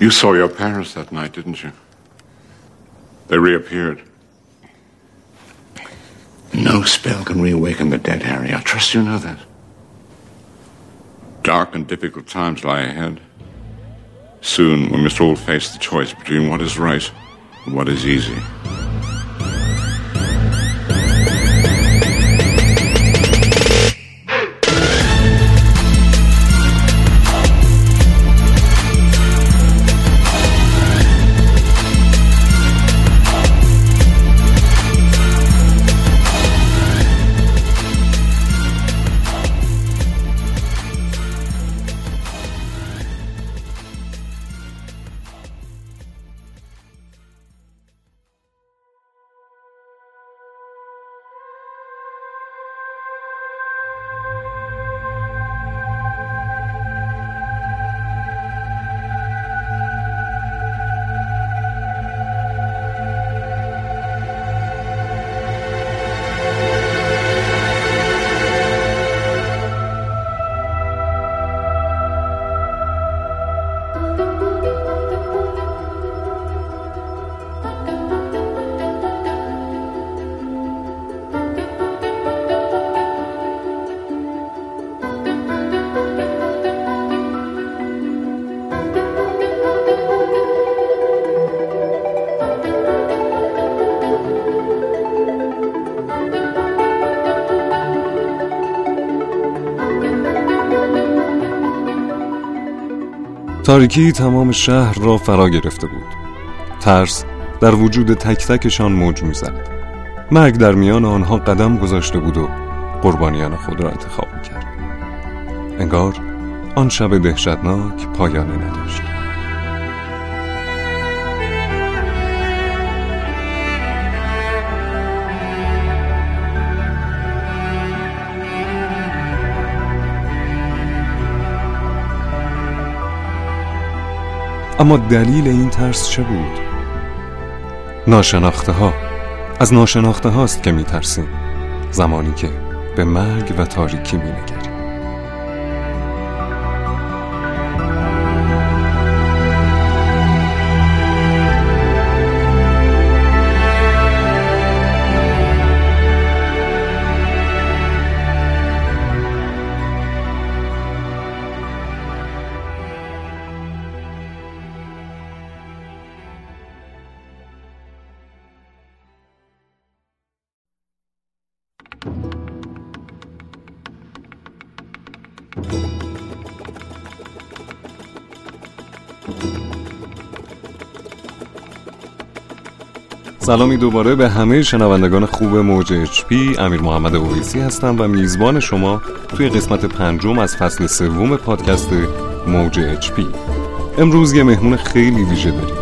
You saw your parents that night, didn't you? They reappeared. No spell can reawaken the dead, Harry. I trust you know that. Dark and difficult times lie ahead. Soon we must all face the choice between what is right and what is easy. تاریکی تمام شهر را فرا گرفته بود. ترس در وجود تک تکشان موج می‌زد. مرگ در میان آنها قدم گذاشته بود و قربانیان خود را انتخاب کرد انگار آن شب دهشتناک پایانی نداشت. اما دلیل این ترس چه بود؟ ناشناخته ها از ناشناخته هاست که می ترسیم زمانی که به مرگ و تاریکی می نگریم سلامی دوباره به همه شنوندگان خوب موج اچ پی امیر محمد اویسی هستم و میزبان شما توی قسمت پنجم از فصل سوم پادکست موج اچ پی. امروز یه مهمون خیلی ویژه داریم.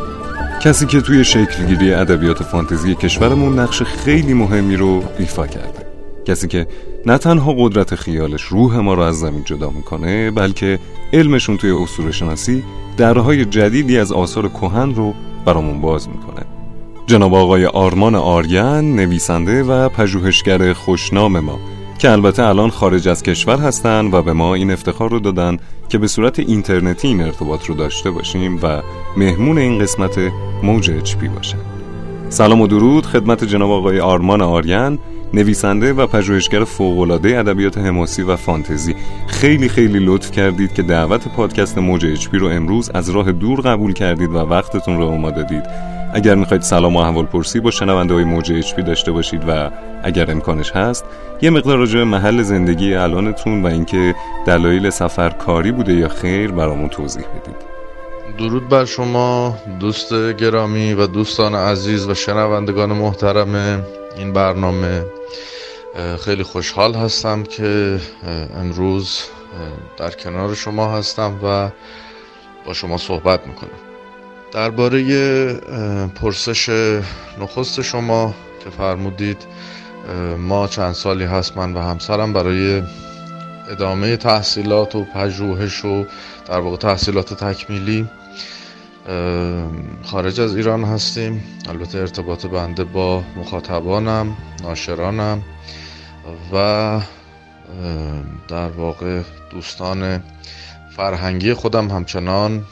کسی که توی شکلگیری ادبیات فانتزی کشورمون نقش خیلی مهمی رو ایفا کرده. کسی که نه تنها قدرت خیالش روح ما رو از زمین جدا می‌کنه بلکه علمشون توی اسطوره شناسی درهای جدیدی از آثار کهن رو برامون باز می‌کنه. جناب آقای آرمان آریان نویسنده و پژوهشگر خوشنام ما که البته الان خارج از کشور هستند و به ما این افتخار رو دادن که به صورت اینترنتی این ارتباط رو داشته باشیم و مهمون این قسمت موج اچ پی باشن. سلام و درود خدمت جناب آقای آرمان آریان نویسنده و پژوهشگر فوق‌العاده ادبیات حماسی و فانتزی. خیلی خیلی لطف کردید که دعوت پادکست موج اچ رو امروز از راه دور قبول کردید و وقتتون رو ما دادید اگر می‌خواید سلام و احوال پرسی با شنونده های موج اچ داشته باشید و اگر امکانش هست یه مقدار راجع محل زندگی الانتون و اینکه دلایل سفر کاری بوده یا خیر برامون توضیح بدید. درود بر شما دوست گرامی و دوستان عزیز و شنوندگان محترم این برنامه. خیلی خوشحال هستم که امروز در کنار شما هستم و با شما صحبت می‌کنم. درباره پرسش نخست شما که فرمودید ما چند سالی هست من و همسرم برای ادامه تحصیلات و پژوهش و در واقع تحصیلات تکمیلی خارج از ایران هستیم. البته ارتباط بنده با مخاطبانم ناشرانم و در واقع دوستان فرهنگی خودم همچنان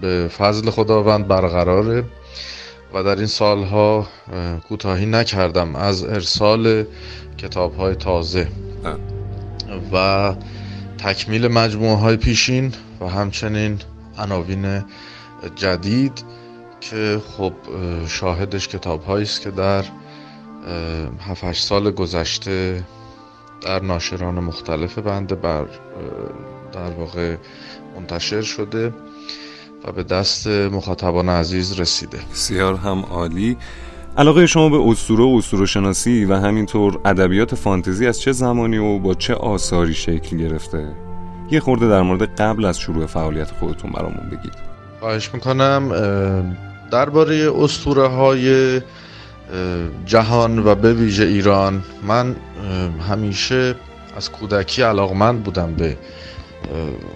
به فضل خداوند برقراره و در این سالها کوتاهی نکردم از ارسال کتاب های تازه و تکمیل مجموعه های پیشین و همچنین عناوین جدید که خب شاهدش کتاب است که در 7 سال گذشته در ناشران مختلف بنده بر در واقع منتشر شده. و به دست مخاطبان عزیز رسیده. بسیار هم عالی. علاقه شما به اسطوره و اسطوره شناسی و همینطور ادبیات فانتزی از چه زمانی و با چه آثاری شکل گرفته؟ یه خورده در مورد قبل از شروع فعالیت خودتون برامون بگید. خواهش می‌کنم درباره اسطوره های جهان و به ویژه ایران من همیشه از کودکی علاقمند بودم به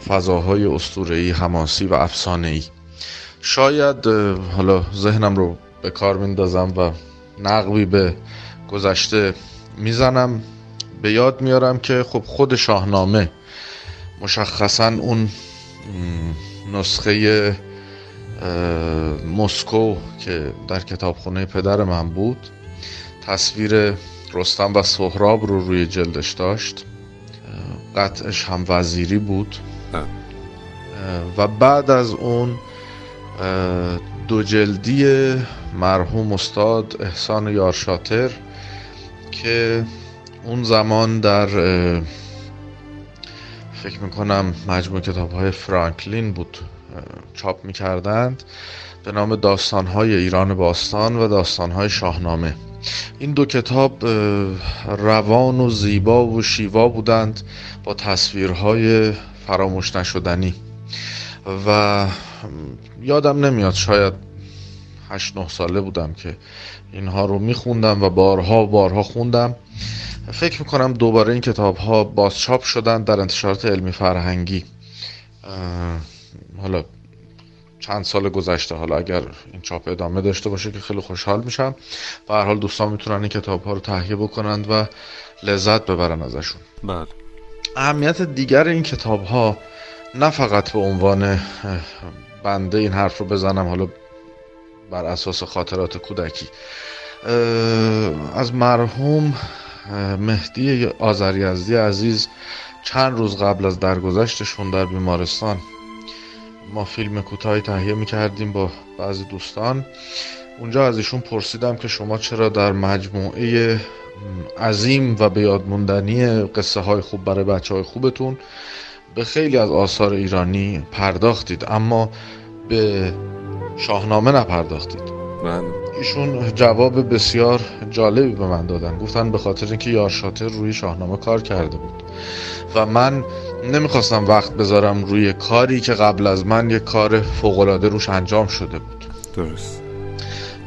فضاهای اسطوره‌ای حماسی و افسانه‌ای. شاید حالا ذهنم رو به کار میندازم و نقبی به گذشته می‌زنم. به یاد میارم که خب خود شاهنامه مشخصا اون نسخه مسکو که در کتابخونه پدر من بود تصویر رستم و سهراب رو روی جلدش داشت. قطعش هم وزیری بود. و بعد از اون دو جلدی مرحوم استاد احسان یارشاتر که اون زمان در فکر می‌کنم مجموع کتاب های فرانکلین بود چاپ می‌کردند. به نام داستانهای ایران باستان و داستانهای شاهنامه. این دو کتاب روان و زیبا و شیوا بودند با تصویرهای فراموش نشدنی. و یادم نمیاد شاید هشت نه ساله بودم که اینها رو میخوندم و بارها و بارها خوندم. فکر می‌کنم دوباره این کتاب ها بازچاپ شدن در انتشارات علمی فرهنگی. حالا چند سال گذشته حالا اگر این چاپ ادامه داشته باشه که خیلی خوشحال میشم. و هر حال دوستان می‌تونن این کتاب ها رو تهیه بکنند و لذت ببرن ازشون. بله. اهمیت دیگر این کتاب ها نه فقط به عنوان بنده این حرف رو بزنم حالا بر اساس خاطرات کودکی. از مرحوم مهدی آذریزدی عزیز چند روز قبل از درگذشتشون در بیمارستان ما فیلم کوتاهی تهیه می‌کردیم با بعضی دوستان. اونجا از ایشون پرسیدم که شما چرا در مجموعه عظیم و به قصه های خوب برای بچه های خوبتون به خیلی از آثار ایرانی پرداختید اما به شاهنامه نپرداختید. بله. ایشون جواب بسیار جالبی به من دادن. گفتن به خاطر اینکه یارشاتر روی شاهنامه کار کرده بود. و من نمی‌خواستم وقت بذارم روی کاری که قبل از من یک کار فوقالعاده روش انجام شده بود. درست.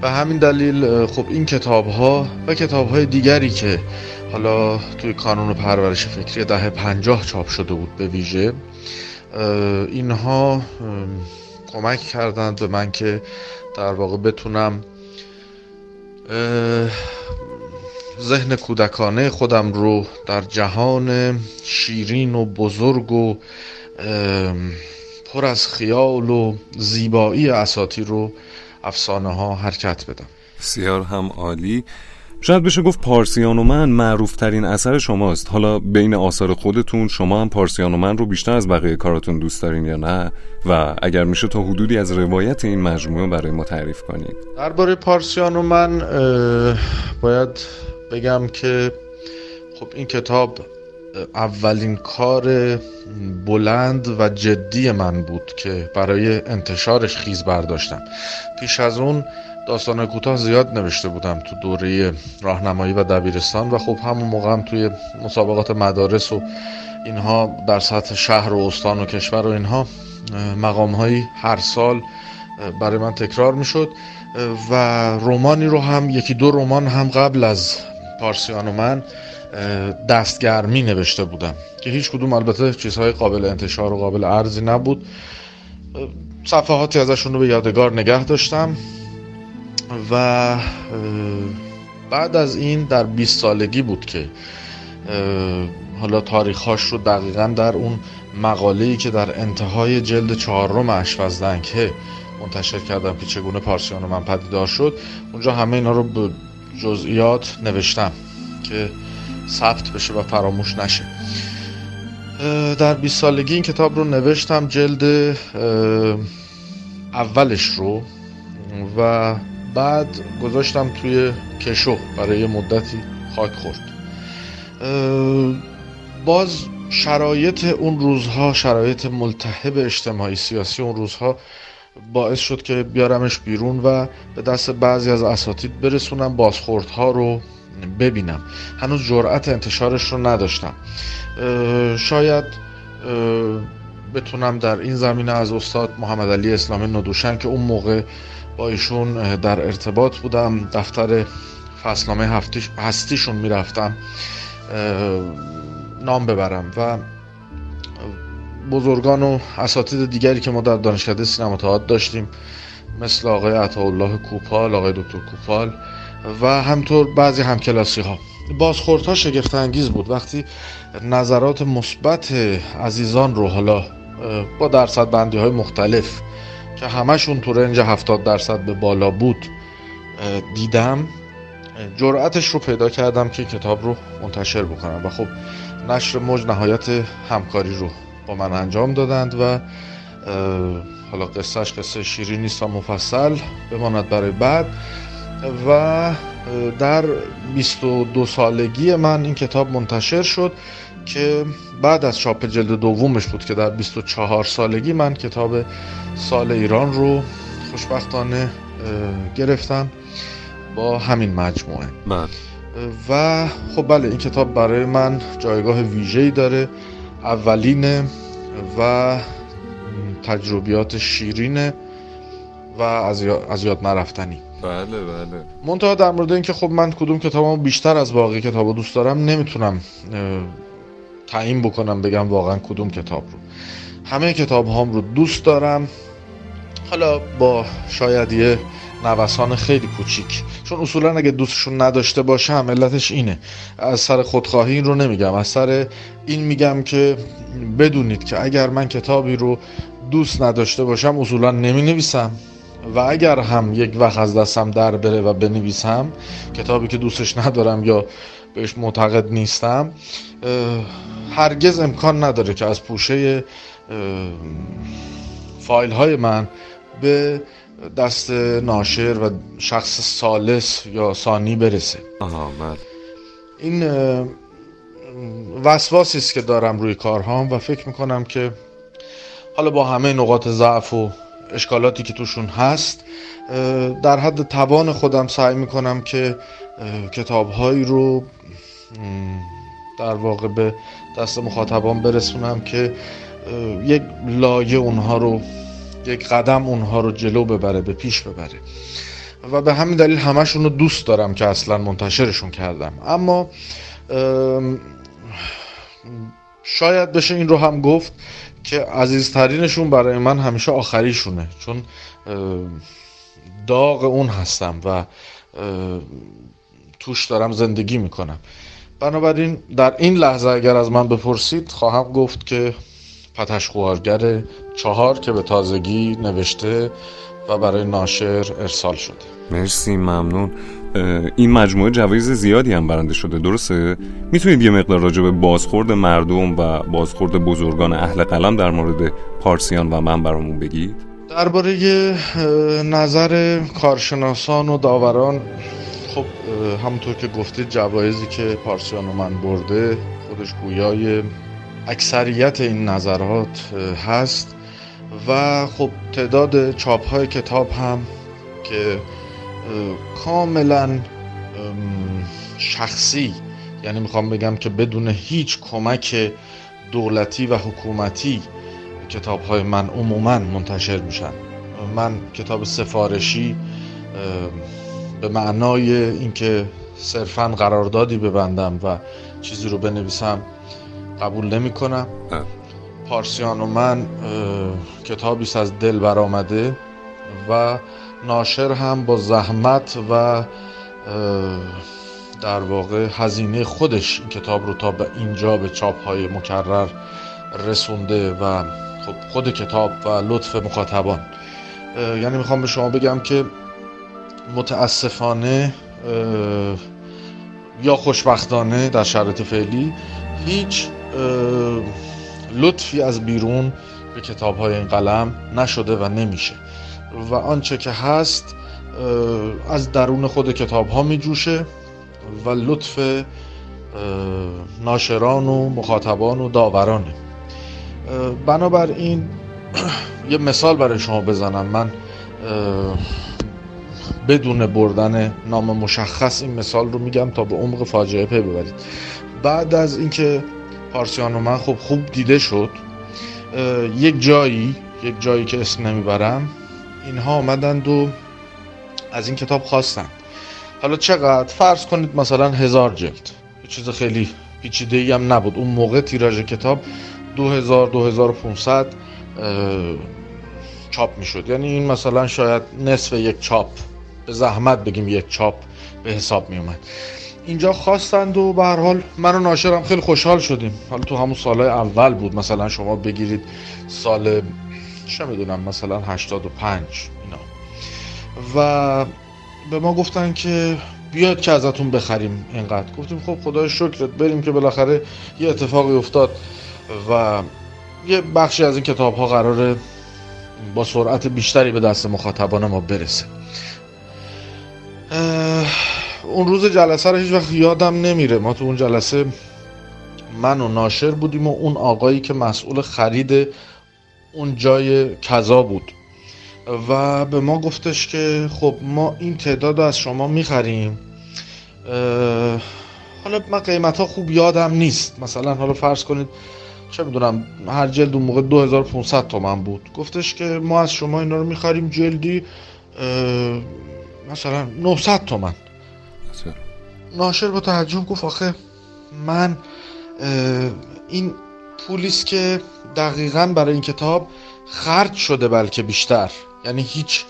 به همین دلیل خب این کتاب ها و کتاب های دیگری که حالا توی کانون پرورش فکری دهه پنجاه چاپ شده بود به ویژه اینها کمک کردند به من که در واقع بتونم ذهن کودکانه خودم رو در جهان شیرین و بزرگ و پر از خیال و زیبایی اساطیر رو افسانه ها حرکت بدم. بسیار هم عالی. شاید بشه گفت پارسیان و من معروف ترین اثر شماست. حالا بین آثار خودتون شما هم پارسیان و من رو بیشتر از بقیه کاراتون دوست دارین یا نه؟ و اگر میشه تا حدودی از روایت این مجموعه برای ما تعریف کنید. درباره پارسیان و من باید بگم که خب این کتاب اولین کار بلند و جدی من بود که برای انتشارش خیز برداشتم. پیش از اون داستان کوتاه زیاد نوشته بودم تو دوره راهنمایی و دبیرستان و خب همون موقع هم توی مسابقات مدارس و اینها در سطح شهر و استان و کشور و اینها مقام هایی هر سال برای من تکرار می شد و رومانی رو هم یکی دو رمان هم قبل از پارسیان و من دستگرمی نوشته بودم که هیچ کدوم البته چیزهای قابل انتشار و قابل ارزی نبود. صفحاتی ازشون رو به یادگار نگه داشتم و بعد از این در 20 سالگی بود که حالا تاریخهاش رو دقیقا در اون مقاله‌ای که در انتهای جلد چهارم اشوزدنکه منتشر کردم که چگونه پارسیان من پدیدار شد اونجا همه اینا رو جزئیات نوشتم که ثبت بشه و فراموش نشه. در 20 سالگی این کتاب رو نوشتم جلد اولش رو و بعد گذاشتم توی کشو برای مدتی خاک خورد. باز شرایط اون روزها شرایط ملتهب اجتماعی سیاسی اون روزها باعث شد که بیارمش بیرون و به دست بعضی از اساتید برسونم بازخوردها رو ببینم. هنوز جرأت انتشارش رو نداشتم. شاید بتونم در این زمینه از استاد محمد علی اسلامی ندوشن که اون موقع با ایشون در ارتباط بودم دفتر فصلنامه هستیشون می‌رفتم نام ببرم و بزرگان و اساتید دیگری که ما در دانشکده سینما تئاتر داشتیم مثل آقای عطاالله کوپال آقای دکتر کوپال و همطور بعضی همکلاسی ها بازخوردها شگفت انگیز بود. وقتی نظرات مثبت عزیزان رو حالا با درصد بندی های مختلف که همشون تو رنج 70 درصد به بالا بود دیدم جرأتش رو پیدا کردم که کتاب رو منتشر بکنم و خب نشر موج نهایت همکاری رو با من انجام دادند و حالا قصهش قصه شیرین نیست و مفصل بماند برای بعد. و در 22 سالگی من این کتاب منتشر شد که بعد از چاپ جلد دومش بود که در 24 سالگی من کتاب سال ایران رو خوشبختانه گرفتم با همین مجموعه. بله. و خب بله این کتاب برای من جایگاه ویژه‌ای داره. اولینه و تجربیات شیرینه و از یاد نرفتنی. بله بله. منتها در مورد اینکه خب من کدوم کتابمو بیشتر از باقی کتاب دوست دارم نمی‌تونم تعیین بکنم بگم واقعا کدوم کتاب رو. همه کتاب هام رو دوست دارم. حالا با شاید یه نوسان خیلی کوچیک. چون اصولا اگه دوستشون نداشته باشم علتش اینه. از سر خودخواهی این رو نمیگم. از سر این میگم که بدونید که اگر من کتابی رو دوست نداشته باشم اصولا نمی نویسم و اگر هم یک وقت از دستم در بره و بنویسم کتابی که دوستش ندارم یا بهش معتقد نیستم هرگز امکان نداره که از پوشه فایل های من به دست ناشر و شخص سالس یا ثانی برسه آها بله. این وسواسی است که دارم روی کارهام و فکر می‌کنم که حالا با همه نقاط ضعف و اشکالاتی که توشون هست در حد توان خودم سعی می‌کنم که کتابهایی رو در واقع به دست مخاطبان برسونم که یک لایه اونها رو یک قدم اونها رو جلو ببره به پیش ببره. و به همین دلیل همشون رو دوست دارم که اصلا منتشرشون کردم. اما شاید بشه این رو هم گفت که عزیزترینشون برای من همیشه آخریشونه. چون داغ اون هستم و توش دارم زندگی می‌کنم. بنابراین در این لحظه اگر از من بپرسید خواهم گفت که پتش خوارگر چهار که به تازگی نوشته و برای ناشر ارسال شده مرسی ممنون این مجموعه جوایز زیادی هم برنده شده درسته؟ می‌تونید یه مقدار راجع به بازخورد مردم و بازخورد بزرگان اهل قلم در مورد پارسیان و من برامون بگید؟ درباره نظر کارشناسان و داوران خب همونطور که گفتید جوایزی که پارسیان و من برده خودش گویای اکثریت این نظرات هست و خب تعداد چاپ های کتاب هم که کاملا شخصی یعنی می‌خوام بگم که بدون هیچ کمک دولتی و حکومتی کتاب های من عموما منتشر میشن. من کتاب سفارشی به معنای اینکه صرفا قراردادی ببندم و چیزی رو بنویسم قبول نمی کنم پارسیان و من کتابی از دل برآمده و ناشر هم با زحمت و در واقع هزینه خودش این کتاب رو تا به اینجا به چاپ های مکرر رسونده و خب خود کتاب و لطف مخاطبان. یعنی می‌خوام به شما بگم که متاسفانه یا خوشبختانه در شرایط فعلی هیچ لطفی از بیرون به کتاب های این قلم نشده و نمیشه. و آنچه که هست از درون خود کتاب ها می جوشه و لطف ناشران و مخاطبان و داورانه. بنابراین یه مثال برای شما بزنم. من بدون بردن نام مشخص این مثال رو میگم تا به عمق فاجعه پی ببرید. بعد از اینکه پارسیان و من خب خوب دیده شد. یک جایی یک جایی که اسم نمی‌برم اینها آمدند و از این کتاب خواستن حالا چقدر؟ فرض کنید مثلا هزار جلد. چیز خیلی پیچیده ای هم نبود. اون موقع تیراژ کتاب 2000 2500 چاپ می‌شد. یعنی این مثلا شاید نصف یک چاپ. به زحمت بگیم یک چاپ به حساب می اومد اینجا خواستند و به هر حال من و ناشرم خیلی خوشحال شدیم. حالا تو همون سالهای اول بود. مثلا شما بگیرید سال چه می‌دونم مثلا 85 اینا. و به ما گفتن که بیاد که ازتون بخریم اینقدر. گفتیم خب خدای شکرت بریم که بالاخره یه اتفاقی افتاد و یه بخشی از این کتاب ها قراره با سرعت بیشتری به دست مخاطبان ما برسه. اون روز جلسه رو هیچ وقت یادم نمیره. ما تو اون جلسه من و ناشر بودیم و اون آقایی که مسئول خرید اون جای کذا بود. و به ما گفتش که خب ما این تعداد از شما می‌خریم. حالا من قیمت ها خوب یادم نیست. مثلا حالا فرض کنید چه می‌دونم هر جلد اون موقع 2500 تومن بود. گفتش که ما از شما اینا رو می‌خریم جلدی مثلا 900 تومن. ناشر با تعجب گفت آخه من این پولیست که دقیقا برای این کتاب خرج شده بلکه بیشتر. یعنی هیچ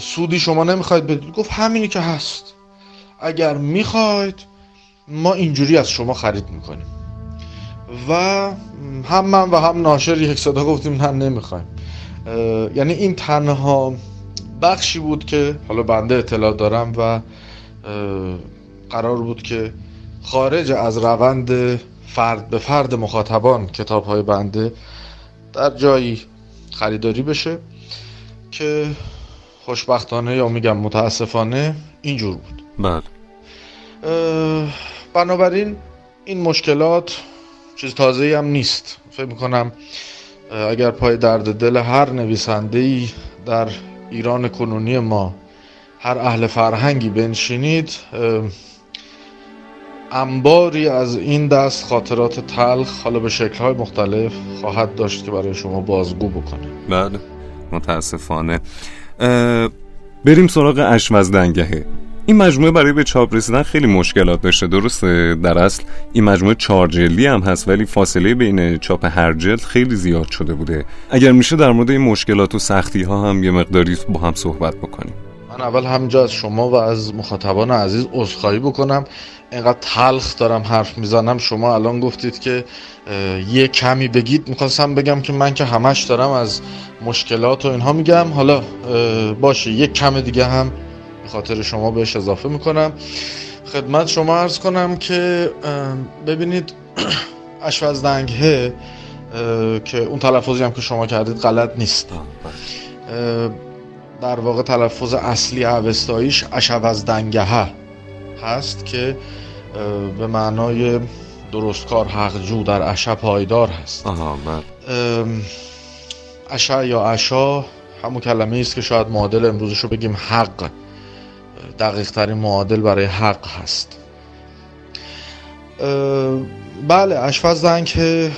سودی شما نمی‌خواید بدید. گفت همینی که هست. اگر می‌خواید ما اینجوری از شما خرید می‌کنیم. و هم من و هم ناشر یک صدا گفتیم نه نمی‌خوایم. یعنی این تنها بخشی بود که حالا بنده اطلاع دارم و قرار بود که خارج از روند فرد به فرد مخاطبان کتاب های بنده در جایی خریداری بشه که خوشبختانه یا میگم متاسفانه اینجور بود. بله. بنابراین این مشکلات چیز تازه هم نیست. فکر می‌کنم اگر پای درد دل هر نویسنده ای در ایران کنونی ما هر اهل فرهنگی بنشینید انباری از این دست خاطرات تلخ حالا به شکلهای مختلف خواهد داشت که برای شما بازگو بکنه. بله متاسفانه. بریم سراغ اشمزدنگهه این مجموعه برای به چاپ رسیدن خیلی مشکلات داشته درسته؟ در اصل این مجموعه چهار جلدی هم هست ولی فاصله بین چاپ هر جلد خیلی زیاد شده بوده. اگر میشه در مورد این مشکلات و سختی ها هم یه مقداری با هم صحبت بکنیم. من اول همینجا از شما و از مخاطبان عزیز عذرخواهی بکنم. اینقدر تلخ دارم حرف می‌زنم. شما الان گفتید که یه کمی بگید. می‌خواستم بگم که من که همش دارم از مشکلات و اینها میگم. حالا باشه یک کم دیگه هم به خاطر شما بهش اضافه می‌کنم. خدمت شما عرض کنم که ببینید اشوزدنگه که اون تلفظی هم که شما کردید غلط نیست. در واقع تلفظ اصلی اوستاییش اشوزدنگه هست که به معنای درستکار حقجو در اشا پایدار هست. آها اشا یا اشا همون کلمه است که شاید معادل امروزش رو بگیم حق. دقیق ترین معادل برای حق هست. بله اشفاز زنگ که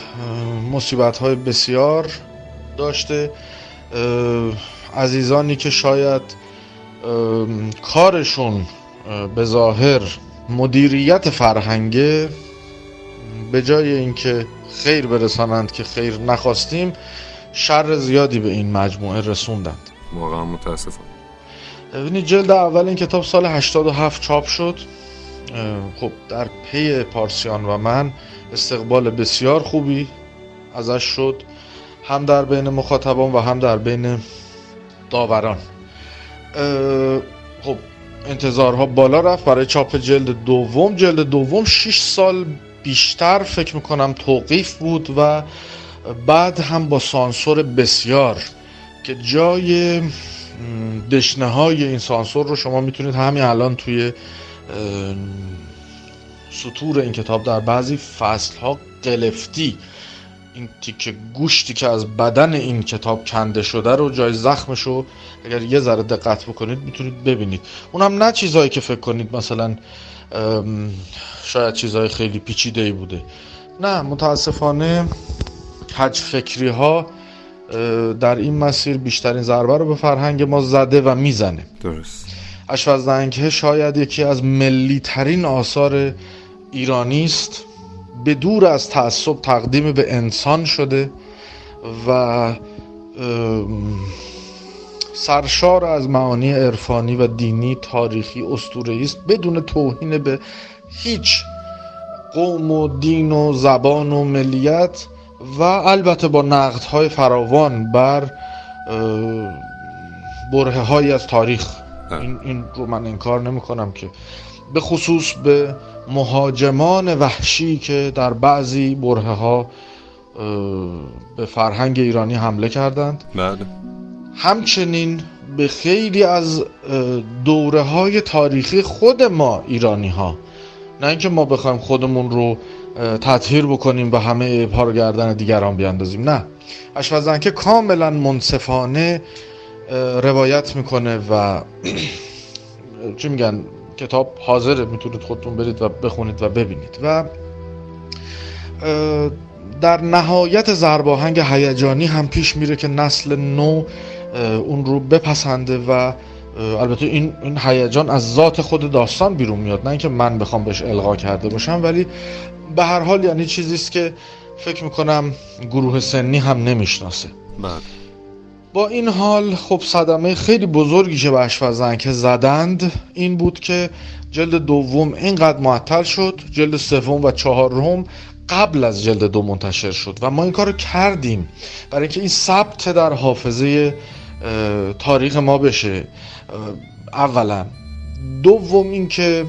مصیبت های بسیار داشته. عزیزانی که شاید کارشون به ظاهر مدیریت فرهنگه به جای اینکه خیر برسانند که خیر نخواستیم شر زیادی به این مجموعه رسوندند. واقعا متاسفم. ببینید جلد اول این کتاب سال 87 چاپ شد. خب در پی پارسیان و من استقبال بسیار خوبی ازش شد هم در بین مخاطبان و هم در بین داوران. خب انتظارها بالا رفت. برای چاپ جلد دوم جلد دوم 6 سال بیشتر فکر می‌کنم توقیف بود و بعد هم با سانسور بسیار که جای دشنه های این سانسور رو شما می‌تونید همین الان توی سطور این کتاب در بعضی فصل ها قلفتی این تیکه گوشتی که از بدن این کتاب کنده شده رو جای زخمش رو اگر یه ذره دقت بکنید می‌تونید ببینید. اونم نه چیزهایی که فکر کنید مثلا شاید چیزهای خیلی پیچیده ای بوده. نه متاسفانه کج فکری ها در این مسیر بیشترین ضربه رو به فرهنگ ما زده و می‌زنه. درست. اشوزنگه شاید یکی از ملی ترین آثار ایرانی است. به دور از تعصب تقدیم به انسان شده و سرشار از معانی عرفانی و دینی تاریخی اسطوره‌ای است بدون توهین به هیچ قوم و دین و زبان و ملیت و البته با نقدهای فراوان بر بره های از تاریخ. این, این رو من انکار نمی کنم که. به خصوص به مهاجمان وحشی که در بعضی بره ها به فرهنگ ایرانی حمله کردند. بله. همچنین به خیلی از دوره های تاریخی خود ما ایرانی ها نه اینکه ما بخوایم خودمون رو تطهیر بکنیم و همه پا رو گردن دیگران بیاندازیم نه. اشوزن که کاملا منصفانه روایت می‌کنه و چی میگن؟ کتاب حاضره می‌تونید خودتون برید و بخونید و ببینید. و در نهایت زرباهنگ هیجانی هم پیش میره که نسل نو اون رو بپسنده و البته این این هیجان از ذات خود داستان بیرون میاد. نه اینکه من بخوام بهش القا کرده باشم ولی به هر حال یعنی چیزی است که فکر می‌کنم گروه سنی هم نمی‌شناسه. بله. با این حال خب صدمه خیلی بزرگی که به که زدند این بود که جلد دوم اینقدر معطل شد جلد سوم و چهارم قبل از جلد دو منتشر شد و ما این کار کردیم برای اینکه این ثبت در حافظه تاریخ ما بشه. اولا. دوم اینکه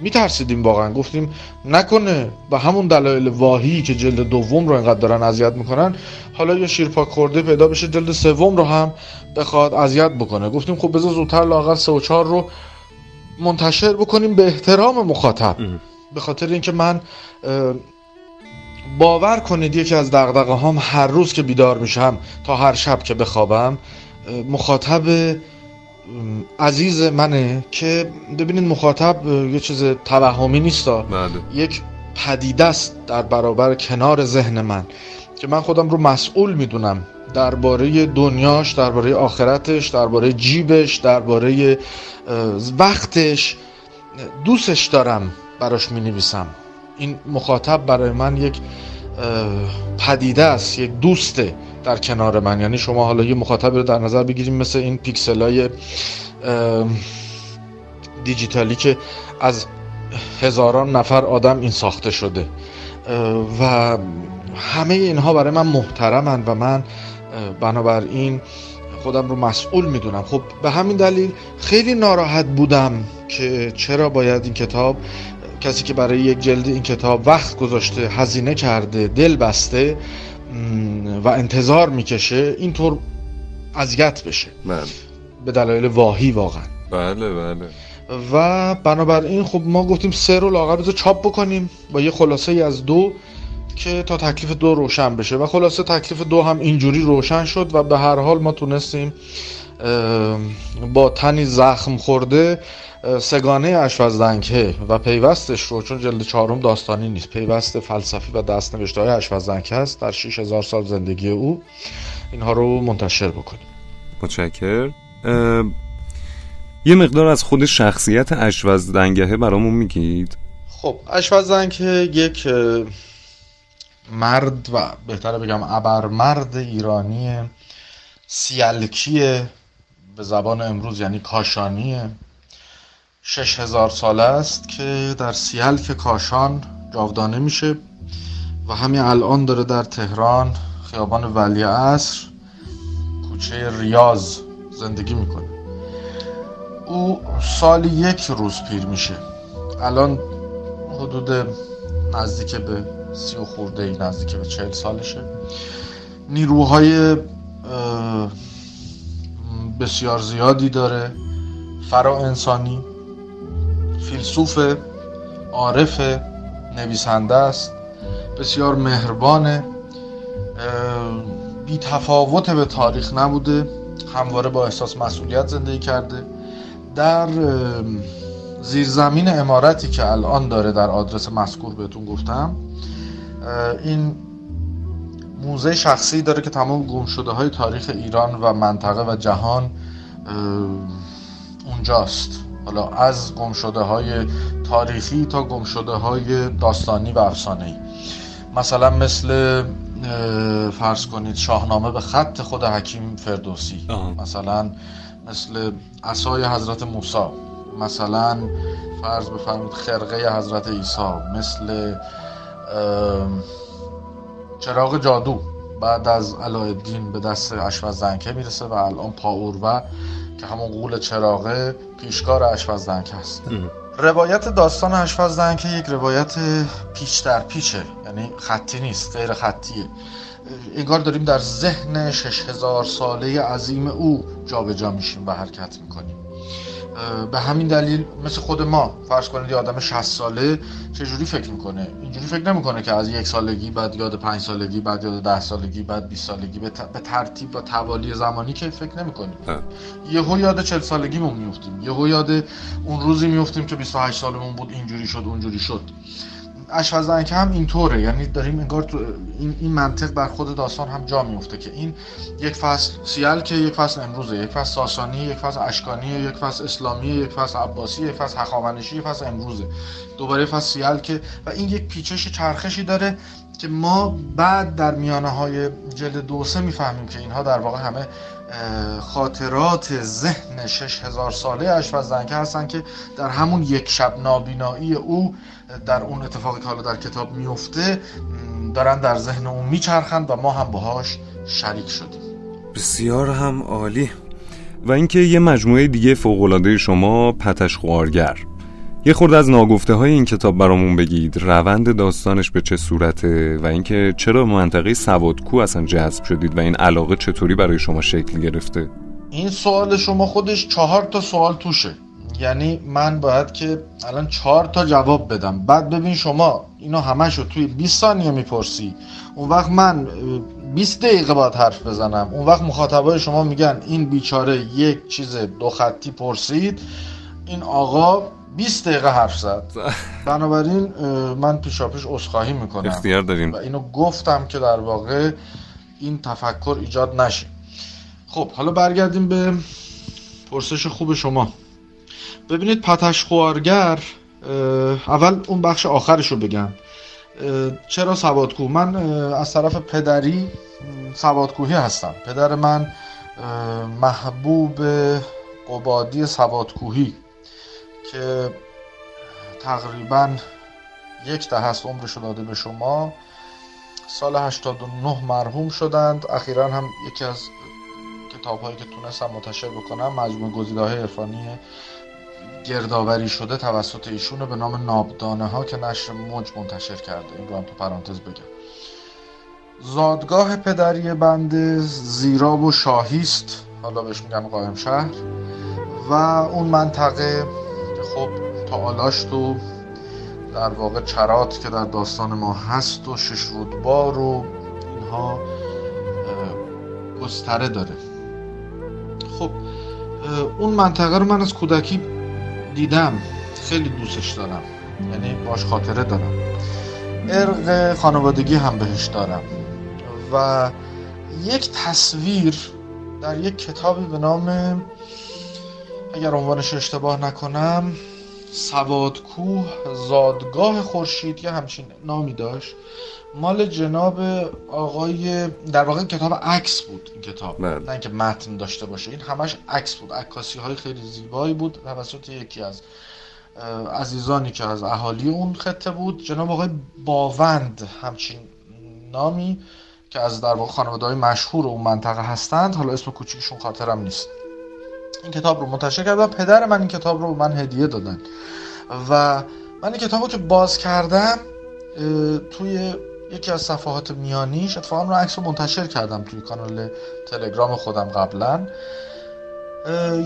میترسیدیم واقعا. گفتیم نکنه. به همون دلایل واهی که جلد دوم رو اینقدر دارن اذیت می‌کنن حالا یه شیرپاک خورده پیدا بشه جلد سوم رو هم بخواد اذیت بکنه. گفتیم خب بذار زودتر لاغر سه و چهار رو منتشر بکنیم به احترام مخاطب. به خاطر اینکه من باور کنید یکی از دغدغه هام هر روز که بیدار میشم تا هر شب که بخوابم مخاطب عزیز منه که ببینید مخاطب یه چیز توهمی نیست بله. یک پدیده است در برابر کنار ذهن من که من خودم رو مسئول می‌دونم درباره دنیاش درباره آخرتش درباره جیبش درباره وقتش. دوستش دارم براش می نویسم این مخاطب برای من یک پدیده است یک دوسته. در کنار من. یعنی شما حالا یه مخاطب رو در نظر بگیریم مثل این پیکسل های دیجیتالی که از هزاران نفر آدم این ساخته شده. و همه اینها برای من محترمند و من بنابراین خودم رو مسئول می‌دونم. خب به همین دلیل خیلی ناراحت بودم که چرا باید این کتاب کسی که برای یک جلد این کتاب وقت گذاشته هزینه کرده دل بسته و انتظار می‌کشه اینطور اذیت بشه. بله به دلایل واهی واقعا. بله بله. و بنابراین خب ما گفتیم سه رو لاغر بذار چاپ بکنیم. با یه خلاصه ای از دو که تا تکلیف دو روشن بشه. و خلاصه تکلیف دو هم اینجوری روشن شد و به هر حال ما تونستیم با تنی زخم خورده سگانه اشوزدنکه و پیوستش رو چون جلد چهارم داستانی نیست. پیوست فلسفی و دست نوشته های است. در 6000 سال زندگی او. اینها رو منتشر بکنیم. متشکر یه مقدار از خود شخصیت اشوزدنگه برامون میگید؟ خب اشوزدنگه یک مرد و بهتره بگم مرد ایرانی سیلکی به زبان امروز یعنی کاشانیه. شش هزار ساله است که در که کاشان جاودانه میشه و همین الان داره در تهران خیابان ولی عصر کوچه ریاض زندگی می‌کنه. او سالی یک روز پیر میشه. الان حدود نزدیک به سی و خورده ای نزدیک به چهل سالشه. نیروهای بسیار زیادی داره. فرا انسانی فیلسوف عارف نویسنده است بسیار مهربانه. بی تفاوت به تاریخ نبوده همواره با احساس مسئولیت زندگی کرده. در زیرزمین امارتی که الان داره در آدرس مذکور بهتون گفتم این موزه شخصی داره که تمام گمشده های تاریخ ایران و منطقه و جهان اونجاست. حالا از گمشده های تاریخی تا گمشده های داستانی و افسانه‌ای. مثلا مثل فرض کنید شاهنامه به خط خود حکیم فردوسی. مثلا مثل عصای حضرت موسی. مثلا فرض بفرمید خرقه حضرت عیسی. مثل چراغ جادو. بعد از علایالدین به دست اشوزنکه می‌رسه و الان پاوروه که همون قول چراغه پیشکار اشوزدنک هست روایت داستان اشوزدنکه یک روایت پیچ در پیچه یعنی خطی نیست غیر خطیه. انگار داریم در ذهن شش هزار ساله عظیم او جابجا جا میشیم و حرکت می‌کنیم. به همین دلیل مثل خود ما فرض کنید یه آدم 60 ساله چجوری فکر می‌کنه؟ اینجوری فکر نمی‌کنه که از یک سالگی بعد یاد پنج سالگی بعد یاد ده سالگی بعد 20 سالگی. به, ترتیب و توالی زمانی که فکر نمی‌کنیم. یهو یاد 40 سالگیمون میفتیم یهو یاد اون روزی میفتیم که 28 سالمون بود اینجوری شد اونجوری شد. اشوزنک هم اینطوره. یعنی داریم انگار تو این, این منطق بر خود داستان هم جا میفته که این یک فصل سیال که یک فصل امروزه یک فصل ساسانی یک فصل اشکانی یک فصل اسلامی یک فصل عباسی یک فصل هخامنشی یک فصل امروزه. دوباره فصل سیال که و این یک پیچش چرخشی داره که ما بعد در میانه های جلد دوسه می‌فهمیم که اینها در واقع همه خاطرات ذهن شش هزار ساله اشوزنکه هستن که در همون یک شب نابینایی او در اون اتفاقی که حالا در کتاب میفته دارن در ذهن اون میچرخند و ما هم باهاش شریک شدیم. بسیار هم عالی. و اینکه یه مجموعه دیگه فوقالعاده شما پتش خوارگر. یه خورده از ناگفته های این کتاب برامون بگید. روند داستانش به چه صورته و اینکه چرا منطقه سوادکو اصلا جذب شدید و این علاقه چطوری برای شما شکل گرفته؟ این سوال شما خودش چهار تا سوال توشه. یعنی من باید که الان چهار تا جواب بدم. بعد ببین شما اینو همش رو توی 20 ثانیه می‌پرسی. اون وقت من 20 دقیقه باید حرف بزنم. اون وقت مخاطبای شما میگن این بیچاره یک چیز دو خطی پرسید. این آقا 20 دقیقه حرف زد. بنابراین من پیشاپیش اصخاهی می‌کنم. اختیار داریم. و اینو گفتم که در واقع این تفکر ایجاد نشه. خب حالا برگردیم به پرسش خوب شما. ببینید پتش خوارگر اول اون بخش آخرش رو بگم چرا سوادکو من از طرف پدری سوادکوهی هستم. پدر من محبوب قبادی سوادکوهی. که تقریبا یک ده هست عمرش داده به شما. سال 89 مرحوم شدند. اخیرا هم یکی از کتاب هایی که تونستم منتشر بکنم مجموع گزیده های عرفانی گردآوری شده توسط ایشون به نام نابدانه ها که نشر موج منتشر کرده. این رو هم تو پرانتز بگم. زادگاه پدری بنده زیراب و شاهیست حالا بهش میگن قائم شهر و اون منطقه خب تا آلاشت و در واقع چرات که در داستان ما هست و شش رودبار و اینها گستره داره. خب اون منطقه رو من از کودکی دیدم. خیلی دوستش دارم. یعنی باش خاطره دارم. ارق خانوادگی هم بهش دارم. و یک تصویر در یک کتابی به نام اگر عنوانش اشتباه نکنم سوادکوه زادگاه خورشید یه همچین نامی داشت. مال جناب آقای در واقع کتاب عکس بود این کتاب. بله. نه اینکه متن داشته باشه این همش عکس بود. عکاسی های خیلی زیبایی بود توسط یکی از عزیزانی که از اهالی اون خطه بود. جناب آقای باوند همچین نامی که از در واقع خانواده های مشهور اون منطقه هستند. حالا اسم کوچیکشون خاطرم نیست. این کتاب رو منتشر کرد و پدر من این کتاب رو من هدیه دادن. و من این کتاب رو که باز کردم توی یکی از صفحات میانیش اتفاقا رو عکس رو منتشر کردم توی کانال تلگرام خودم قبلا.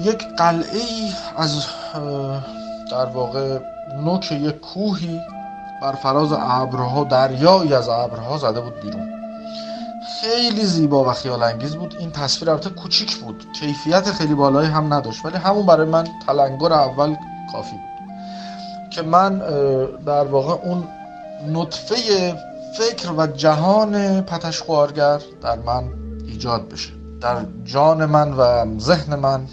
یک قلعه ای از در واقع نوک یک کوهی بر فراز ابرها دریایی از ابرها زده بود بیرون. خیلی زیبا و خیال انگیز بود. این تصویر البته کوچیک بود. کیفیت خیلی بالایی هم نداشت ولی همون برای من تلنگر اول کافی بود. که من در واقع اون نطفه فکر و جهان پتشخوارگر در من ایجاد بشه. در جان من و ذهن من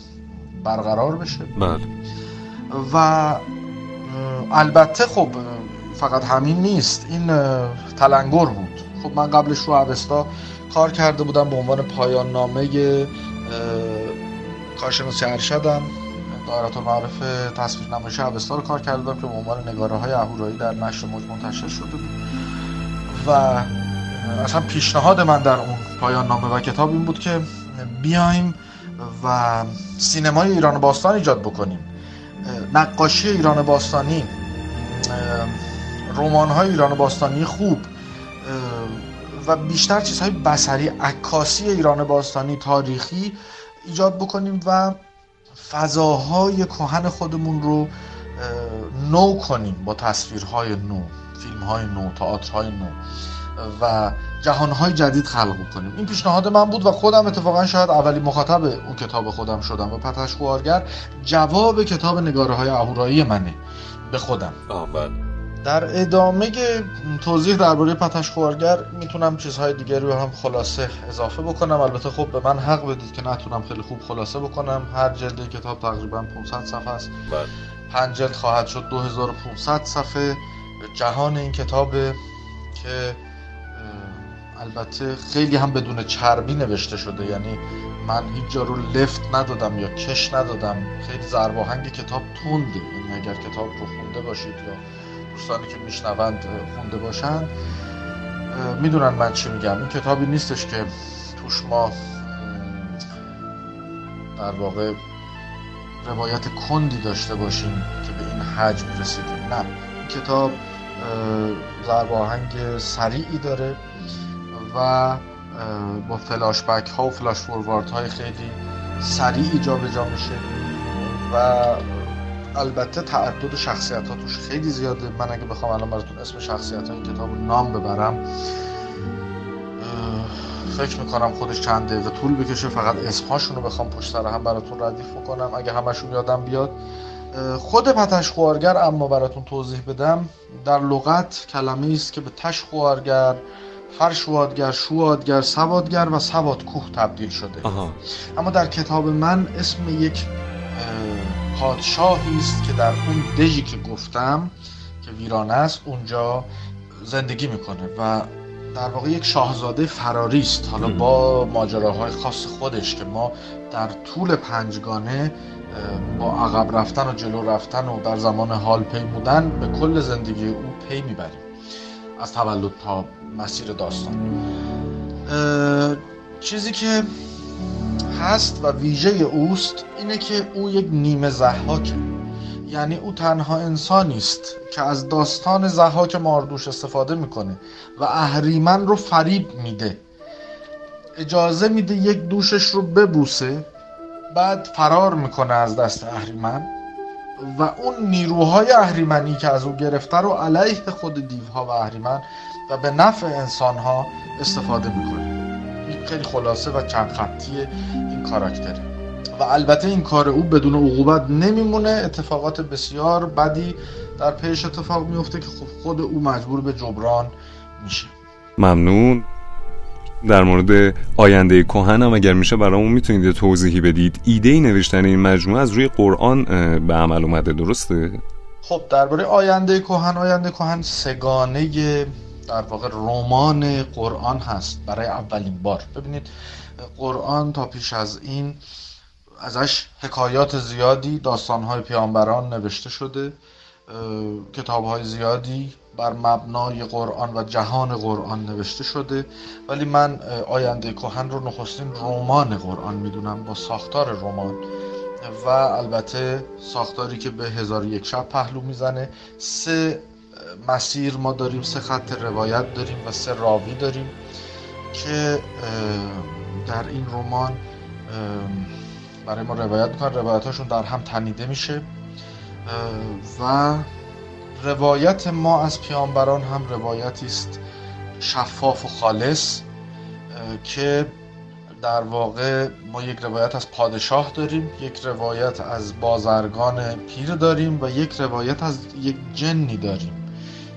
برقرار بشه. بله. و البته خب فقط همین نیست. این تلنگر بود. خب من قبلش رو اوستا کار کرده بودم به عنوان پایان نامه کارشناسی ارشدم. دایره المعارف تصویر نمایش اوستا رو کار کرده بودم که به عنوان نگاره های اهورایی در نشر موج منتشر شده بود. و اصلا پیشنهاد من در اون پایان نامه و کتاب این بود که بیایم و سینمای ایران باستان ایجاد بکنیم. نقاشی ایران باستانی رمان های ایران باستانی خوب و بیشتر چیزهای بسری عکاسی ایران باستانی تاریخی ایجاد بکنیم و فضاهای کهن خودمون رو نو کنیم با تصویرهای نو فیلم های نو تئاترهای نو و جهانهای جدید خلق کنیم این پیشنهاد من بود و خودم اتفاقا شاید اولی مخاطب اون کتاب خودم شدم و پتش خوارگر. جواب کتاب نگاره های اهورایی منه. به خودم. بله. در ادامه توضیح درباره پتش خوارگر می‌تونم چیزهای دیگری رو هم خلاصه اضافه بکنم. البته خب به من حق بدید که نتونم خیلی خوب خلاصه بکنم. هر جلد کتاب تقریبا 500 صفحه است. بله. پنج جلد خواهد شد 2500 صفحه. جهان این کتاب که البته خیلی هم بدون چربی نوشته شده. یعنی من هیچ جا رو لفت ندادم یا کش ندادم. خیلی زرباهنگ کتاب تونده. یعنی اگر کتاب رو خونده باشید یا دوستانی که میشنوند خونده باشند می‌دونن من چی میگم. این کتابی نیستش که توش ما در واقع روایت کندی داشته باشیم که به این حجم رسیدیم. نه. این کتاب ضرب آهنگ سریعی داره و با فلاش بک ها و فلاش فوروارد های خیلی سریعی جا به جا میشه و البته تعدد شخصیت ها توش خیلی زیاده. من اگه بخوام الان براتون اسم شخصیت ها این کتاب نام ببرم فکر می‌کنم خودش چند دقیقه طول بکشه. فقط اسمهاشون رو بخوام پشت سر هم براتون ردیف بکنم. اگه همشون یادم بیاد خود پتشخوارگر اما براتون توضیح بدم. در لغت کلمه است که به تشخوارگر فرشوادگر شوادگر سوادگر و سواد کوه تبدیل شده. اما در کتاب من اسم یک پادشاهی است که در اون دژی که گفتم که ویرانه است اونجا زندگی می‌کنه و در واقع یک شاهزاده فراری است. حالا با ماجراهای خاص خودش که ما در طول پنجگانه با عقب رفتن و جلو رفتن و در زمان حال پیمودن به کل زندگی او پی می‌بریم. از تولد تا مسیر داستان. چیزی که هست و ویژه اوست اینه که او یک نیمه زحاکه یعنی او تنها انسانی است که از داستان زحاک ماردوش استفاده می‌کنه و اهریمن رو فریب میده. اجازه میده یک دوشش رو ببوسه بعد فرار می‌کنه از دست اهریمن و اون نیروهای اهریمنی که از او گرفته رو علیه خود دیوها و اهریمن و به نفع انسانها استفاده می‌کنه. خیلی خلاصه و چند خطی این کاراکتره. و البته این کار او بدون عقوبت نمیمونه. اتفاقات بسیار بدی در پیش اتفاق میفته که خود او مجبور به جبران میشه. ممنون. در مورد آینده کهن هم اگر میشه برامون می‌تونید توضیحی بدید. ایده ای نوشتن این مجموعه از روی قرآن به عمل اومده درسته؟ خب درباره آینده کهن آینده کهن سگانه در واقع رمان قرآن هست برای اولین بار. ببینید قرآن تا پیش از این ازش حکایات زیادی داستانهای پیامبران نوشته شده کتاب های زیادی بر مبنای قرآن و جهان قرآن نوشته شده. ولی من آینده کهن رو نخستین رمان قرآن می‌دونم با ساختار رمان. و البته ساختاری که به هزار یک شب پهلو می‌زنه سه مسیر ما داریم سه خط روایت داریم و سه راوی داریم که در این رمان برای ما روایت می‌کنن. روایتاشون در هم تنیده میشه. و روایت ما از پیامبران هم روایتی است شفاف و خالص که در واقع ما یک روایت از پادشاه داریم یک روایت از بازرگان پیر داریم و یک روایت از یک جنی داریم.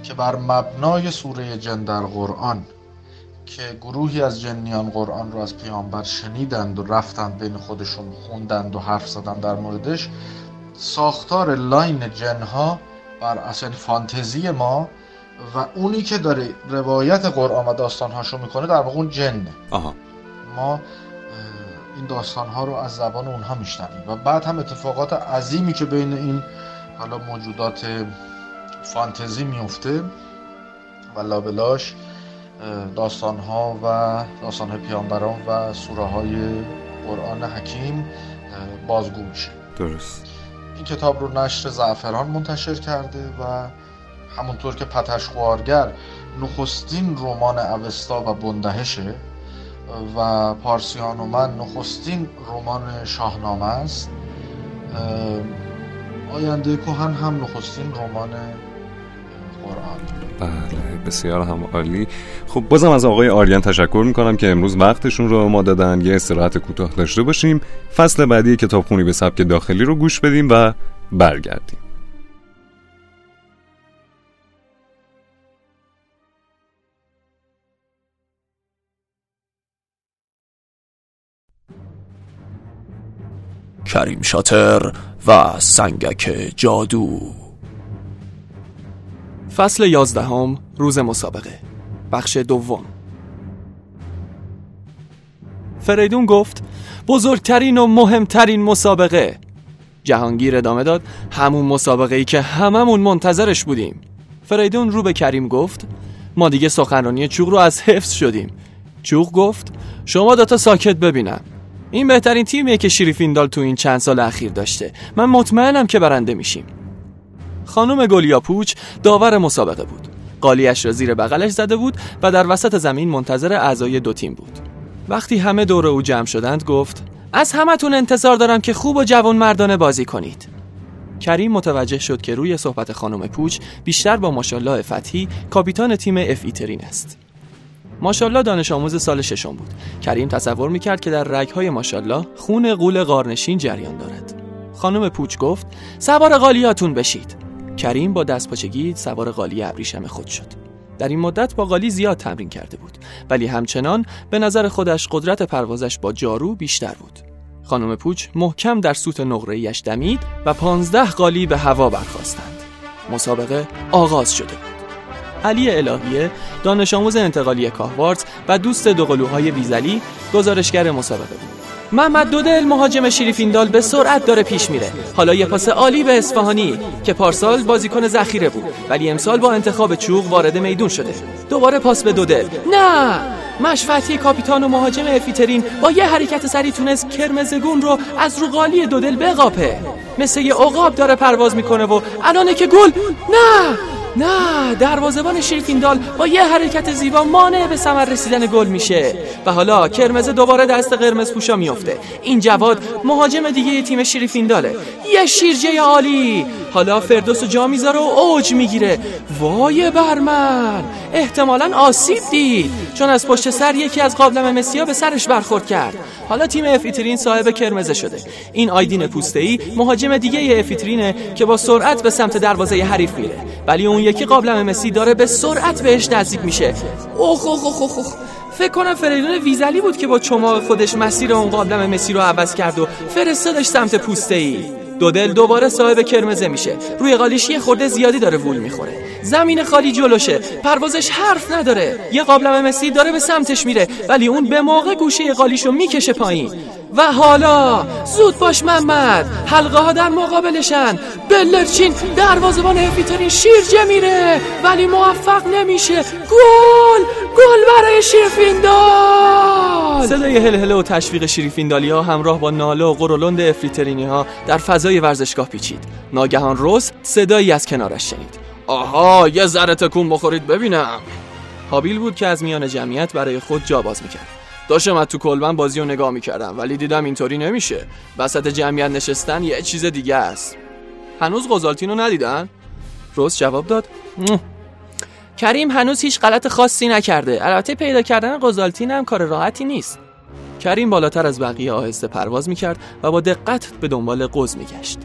که بر مبنای سوره جن در قرآن که گروهی از جنیان قرآن رو از پیامبر شنیدند و رفتند بین خودشون خوندند و حرف زدند در موردش ساختار لاین جنها بر اصل فانتزی ما و اونی که داره روایت قرآن و داستانهاشو می‌کنه در واقع اون جنه آها. ما این داستانها رو از زبان اونها میشنویم و بعد هم اتفاقات عظیمی که بین این حالا موجودات فانتزی میفته و لابلاش داستان ها و داستان های پیانبران و سوره های قرآن حکیم بازگو میشه. درست. این کتاب رو نشر زعفران منتشر کرده و همونطور که پتش خوارگر نخستین رمان اوستا و بندهشه و پارسیان و من نخستین رمان شاهنامه است آینده کهن هم نخستین رمان بله بسیار هم عالی. خب بازم از آقای آریان تشکر می‌کنم که امروز وقتشون رو ما دادن. یه استراحت کوتاه داشته باشیم. فصل بعدی کتابخونی به سبک داخلی رو گوش بدیم و برگردیم. کریم شاتر و سنگک جادو. فصل یازدهم روز مسابقه. بخش دوم. فریدون گفت بزرگترین و مهمترین مسابقه. جهانگیر ادامه داد همون مسابقه ای که هممون منتظرش بودیم. فریدون رو به کریم گفت ما دیگه سخنرانی چوغ رو از حفظ شدیم. چوغ گفت شما دوتا ساکت ببینم. این بهترین تیمیه که شریفیندال تو این چند سال اخیر داشته. من مطمئنم که برنده میشیم. خانم گلیاپوچ داور مسابقه بود. قالیش را زیر بغلش زده بود و در وسط زمین منتظر اعضای دو تیم بود. وقتی همه دور او جمع شدند گفت از همتون انتظار دارم که خوب و جوان مردانه بازی کنید. کریم متوجه شد که روی صحبت خانم پوچ بیشتر با ماشالله فتحی کاپیتان تیم اف ایترین است. ماشالله دانش آموز سال ششم بود. کریم تصور می‌کرد که در رگهای ماشالله خون قول قارنشین جریان دارد. خانم پوچ گفت سوار قالیاتون بشید. کریم با دستپاچگی سوار قالی ابریشم خود شد. در این مدت با قالی زیاد تمرین کرده بود ولی همچنان به نظر خودش قدرت پروازش با جارو بیشتر بود. خانم پوچ محکم در سوت نقره‌ایش دمید و پانزده قالی به هوا برخواستند مسابقه آغاز شده بود. علی الهیه دانش آموز انتقالی کاهوارز و دوست دوقلوهای ویزلی گزارشگر مسابقه بود. محمد دودل مهاجم شریفیندال به سرعت داره پیش میره. حالا یه پاس عالی به اصفهانی که پارسال بازیکن ذخیره بود ولی امسال با انتخاب چوغ وارد میدون شده. دوباره پاس به دودل. نه! مشفتی کاپیتان و مهاجم افیترین با یه حرکت سری تونست کرمزگون رو از روغالی دودل بقاپه. مثل یه عقاب داره پرواز می‌کنه و الانه که گل! نه! نه دروازه‌بان شیرفیندال با یه حرکت زیبا مانع به ثمر رسیدن گل میشه. و حالا کرمز دوباره دست قرمز پوشا میفته این جواد مهاجم دیگه تیم شیرفینداله یه شیرجه عالی. حالا فردوس جا می‌ذاره و اوج می‌گیره. وای برمن احتمالا آسیب دید. چون از پشت سر یکی از قابلم مسیا به سرش برخورد کرد. حالا تیم افیترین صاحب کرمزه شده. این آیدین پوسته مهاجم دیگه افیترینه که با سرعت به سمت دروازه حریف میره. ولی اون یکی قابلم مسی داره به سرعت بهش نزدیک میشه. اوخ اوخ اوخ اوخ فکر کنم فریدون ویزلی بود که با چماق خودش مسیر اون قابلم مسی رو عوض کرد و فرستادش سمت پوسته ای دودل دوباره صاحب کرمزه میشه. روی قالیش یه خورده زیادی داره وول می‌خوره. زمین خالی جلوشه. پروازش حرف نداره. یه قابلم مسی داره به سمتش میره ولی اون به موقع گوشه قالیشو می‌کشه پایین. و حالا زود باش محمد. حلقه ها در مقابلشن. بلرچین دروازبان افیترین شیر میره ولی موفق نمیشه. گل! گل برای شیرفیندال! صدای هلهله و تشویق شیرفیندالی ها همراه با ناله و قرولند افریترینی ها در فضای ورزشگاه پیچید. ناگهان روز صدایی از کنارش شنید. آها یه ذره تکون بخورید ببینم. حابیل بود که از میان جمعیت برای خود جا باز می‌کرد. داشتم از تو کلبن بازی رو نگاه می‌کردم ولی دیدم اینطوری نمیشه. وسط جمعیت نشستن یه چیز دیگه است. هنوز قزالتین رو ندیدن؟ روز جواب داد کریم هنوز هیچ غلط خاصی نکرده. البته پیدا کردن قزالتین هم کار راحتی نیست. کریم بالاتر از بقیه آهسته پرواز می‌کرد و با دقت به دنبال قز میگشت.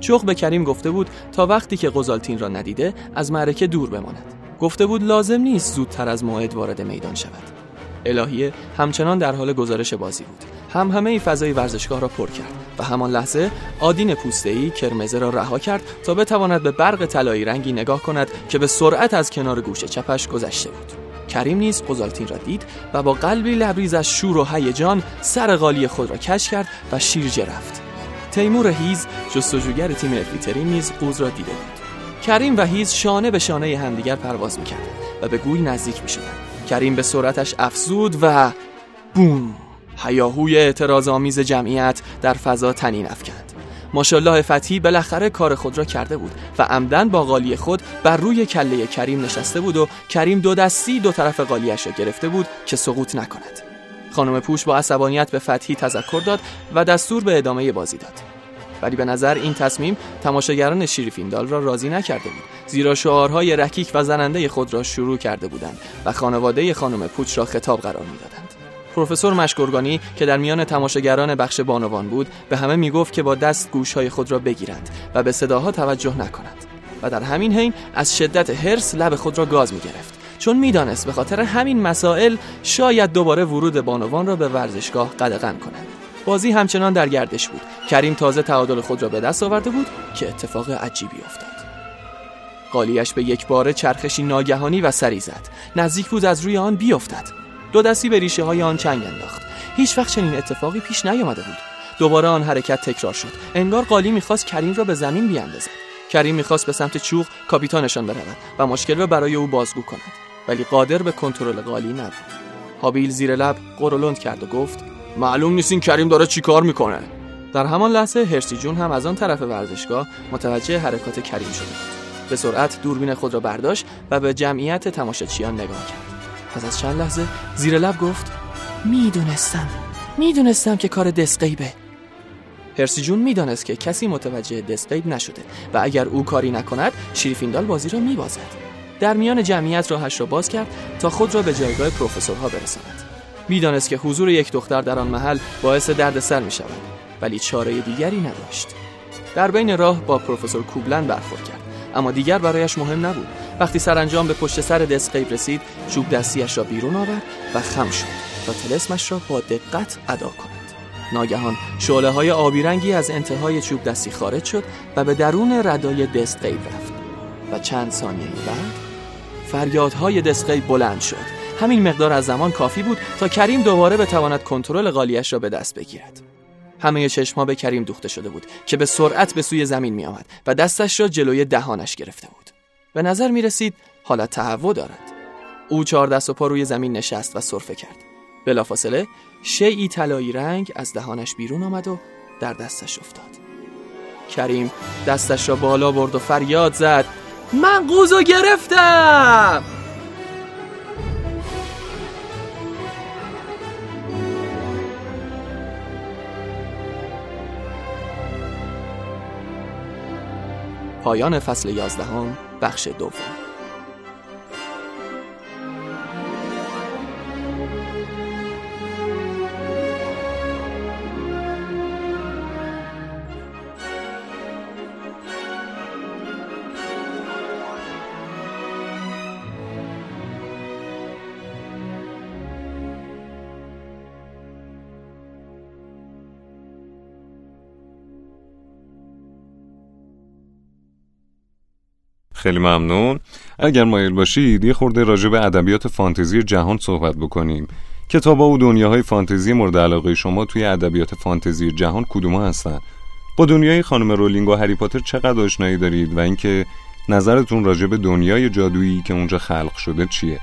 چوخ به کریم گفته بود تا وقتی که قزالتین را ندیده از معرکه دور بماند. گفته بود لازم نیست زودتر از موعد وارد میدان شود. الهیه همچنان در حال گزارش بازی بود. هم همه ای فضای ورزشگاه را پر کرد و همان لحظه آدین پوسته‌ای کرمزه را رها کرد تا بتواند به برق طلایی رنگی نگاه کند که به سرعت از کنار گوش چپش گذشته بود. کریم نیز قزالتین را دید و با قلبی لبریز از شور و هیجان سر قالی خود را کش کرد و شیرجه رفت. تیمور هیز جستجوگر تیم افریتری نیز قوز را دیده بود. کریم و هیز شانه به شانه همدیگر پرواز می‌کردند و به گوی نزدیک می‌شدند. کریم به سرعتش افزود و بوم هیاهوی اعتراض آمیز جمعیت در فضا تنین افکند. ماشالله فتحی بالاخره کار خود را کرده بود و عمدن با قالی خود بر روی کله کریم نشسته بود و کریم دو دستی دو طرف قالیش را گرفته بود که سقوط نکند. خانم پوش با عصبانیت به فتحی تذکر داد و دستور به ادامه بازی داد. ولی به نظر این تصمیم تماشاگران شیرفیندال را راضی نکرده بود. زیرا شعارهای رکیک و زننده خود را شروع کرده بودند و خانواده خانم پوچ را خطاب قرار می‌دادند. پروفسور مشکرگانی که در میان تماشاگران بخش بانوان بود به همه می‌گفت که با دست گوشهای خود را بگیرند و به صداها توجه نکنند و در همین حین از شدت هرس لب خود را گاز می‌گرفت. چون می‌دانست به خاطر همین مسائل شاید دوباره ورود بانوان را به ورزشگاه قدغن کند. بازی همچنان در گردش بود. کریم تازه تعادل خود را به دست آورده بود که اتفاق عجیبی افتاد. قالیش به یک باره چرخشی ناگهانی و سری زد. نزدیک بود از روی آن بیفتد. دو دستی به ریشه های آن چنگ انداخت. هیچ وقت چنین اتفاقی پیش نیامده بود. دوباره آن حرکت تکرار شد. انگار قالی می‌خواست کریم را به زمین بیاندازد. کریم می‌خواست به سمت چوغ کاپیتانشان برود و مشکل را برای او بازگو کند. ولی قادر به کنترل قالی نبود. هابیل زیر لب قرولند کرد و گفت معلوم نیست این کریم داره چیکار می‌کنه. در همان لحظه هرسی جون هم از آن طرف ورزشگاه متوجه حرکات کریم شده بود به سرعت دوربین خود را برداشت و به جمعیت تماشاچیان نگاه کرد. پس از چند لحظه زیر لب گفت می‌دونستم. می‌دونستم که کار دسقیبه هرسی جون می‌دانست که کسی متوجه دسقیب نشده و اگر او کاری نکند شیرفیندال بازی را میبازد. در میان جمعیت راهش را باز کرد تا خود را به جایگاه پروفسورها برساند. می‌دانست که حضور یک دختر در آن محل باعث دردسر می شود ولی چاره دیگری نداشت. در بین راه با پروفسور کوبلن برخورد کرد اما دیگر برایش مهم نبود. وقتی سرانجام به پشت سر دسقیب رسید چوب دستیش را بیرون آورد و خم شد تا تلسمش را با دقت ادا کند. ناگهان شعله های آبی رنگی از انتهای چوب دستی خارج شد و به درون ردای دسقیب رفت. و چند ثانیه بعد فریادهای دسقیب بلند شد. همین مقدار از زمان کافی بود تا کریم دوباره بتواند کنترل قالیش را به دست بگیرد. همه چشمها به کریم دوخته شده بود که به سرعت به سوی زمین می آمد و دستش را جلوی دهانش گرفته بود. به نظر می رسید حالت تهوع دارد. او چهار دست و پا روی زمین نشست و سرفه کرد. بلافاصله شیعی طلایی رنگ از دهانش بیرون آمد و در دستش افتاد. کریم دستش را بالا برد و فریاد زد من قوزو گرفتم! پایان فصل یازدهم بخش دوم. خیلی ممنون. اگر مایل باشید یه خورده راجع به ادبیات فانتزی جهان صحبت بکنیم. کتاب و دنیاهای فانتزی مورد علاقه شما توی ادبیات فانتزی جهان کدوم هستن؟ با دنیای خانم رولینگ و هری پاتر چقدر آشنایی دارید و اینکه نظرتون راجع به دنیای جادویی که اونجا خلق شده چیه؟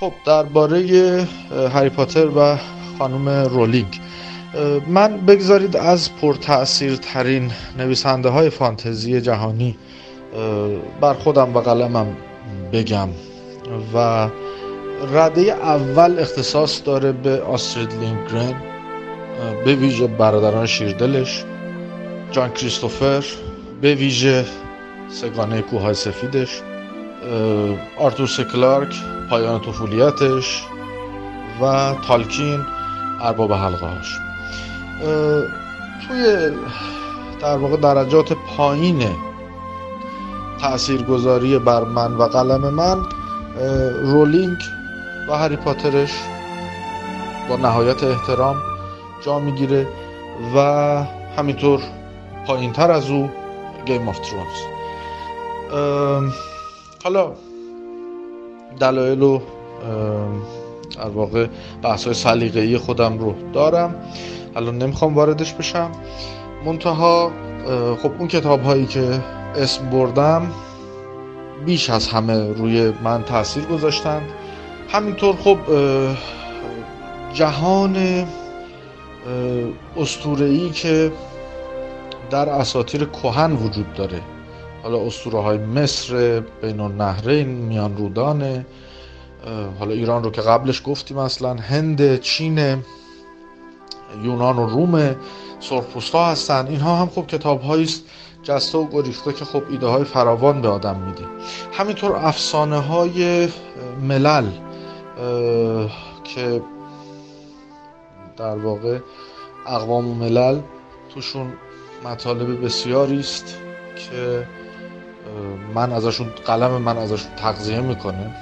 خب درباره هری پاتر و خانم رولینگ. من بگذارید از پرتأثیر ترین نویسنده های فانتزی جهانی بر خودم و قلمم بگم و رده اول اختصاص داره به آسترید لینگرن به ویژه برادران شیردلش جان کریستوفر به ویژه سگانه کوههای سفیدش آرتور سکلارک پایان طفولیتش و تالکین ارباب حلقه هاش توی در واقع درجات پایین تاثیرگذاری بر من و قلم من رولینگ و هری پاترش با نهایت احترام جا می‌گیره و همینطور پایین تر از او Game of Thrones حالا دلایل و در واقع بحث های سلیقه‌ای خودم رو دارم. الان نمی‌خوام واردش بشم. منتها خب اون کتاب هایی که اسم بردم بیش از همه روی من تاثیر گذاشتند. همینطور خب جهان ای که در اساطیر کهن وجود داره. حالا اسطوره های مصر بین النهرین میان رودانه حالا ایران رو که قبلش گفتیم اصلا هند چین یونان و روم سرخپوستا هستن اینها هم خب کتاب است جسته و گریخته که خب ایده های فراوان به آدم میده همینطور افسانه های ملل که در واقع اقوام و ملل توشون مطالب بسیاری است که من ازشون قلم من ازشون تغذیه می‌کنه.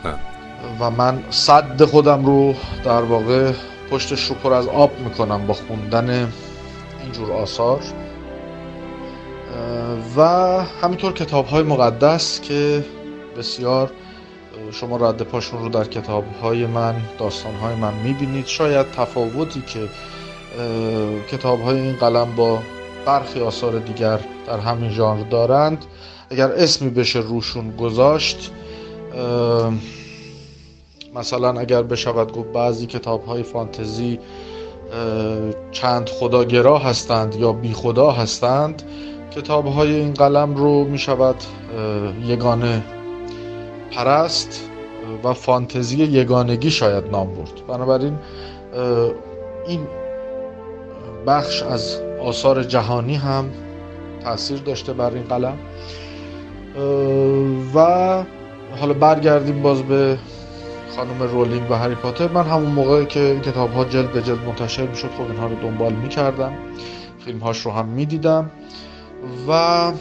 و من صد خودم رو در واقع پشتش رو پر از آب می‌کنم با خوندن اینجور آثار. و همینطور کتاب های مقدس که بسیار شما رد پاشون رو در کتاب های من داستان های من می‌بینید. شاید تفاوتی که کتاب های این قلم با برخی آثار دیگر در همین ژانر دارند. اگر اسمی بشه روشون گذاشت مثلا اگر بشود گفت بعضی کتاب های فانتزی چند خداگرا هستند یا بی خدا هستند کتاب های این قلم رو می شود یگانه پرست و فانتزی یگانگی شاید نام برد. بنابراین این بخش از آثار جهانی هم تاثیر داشته بر این قلم. و حالا برگردیم باز به خانم رولینگ و هری پاتر. من همون موقعی که این کتاب ها جلد به جلد منتشر می‌شد خب اینها رو دنبال می‌کردم. فیلم هاش رو هم می‌دیدم. و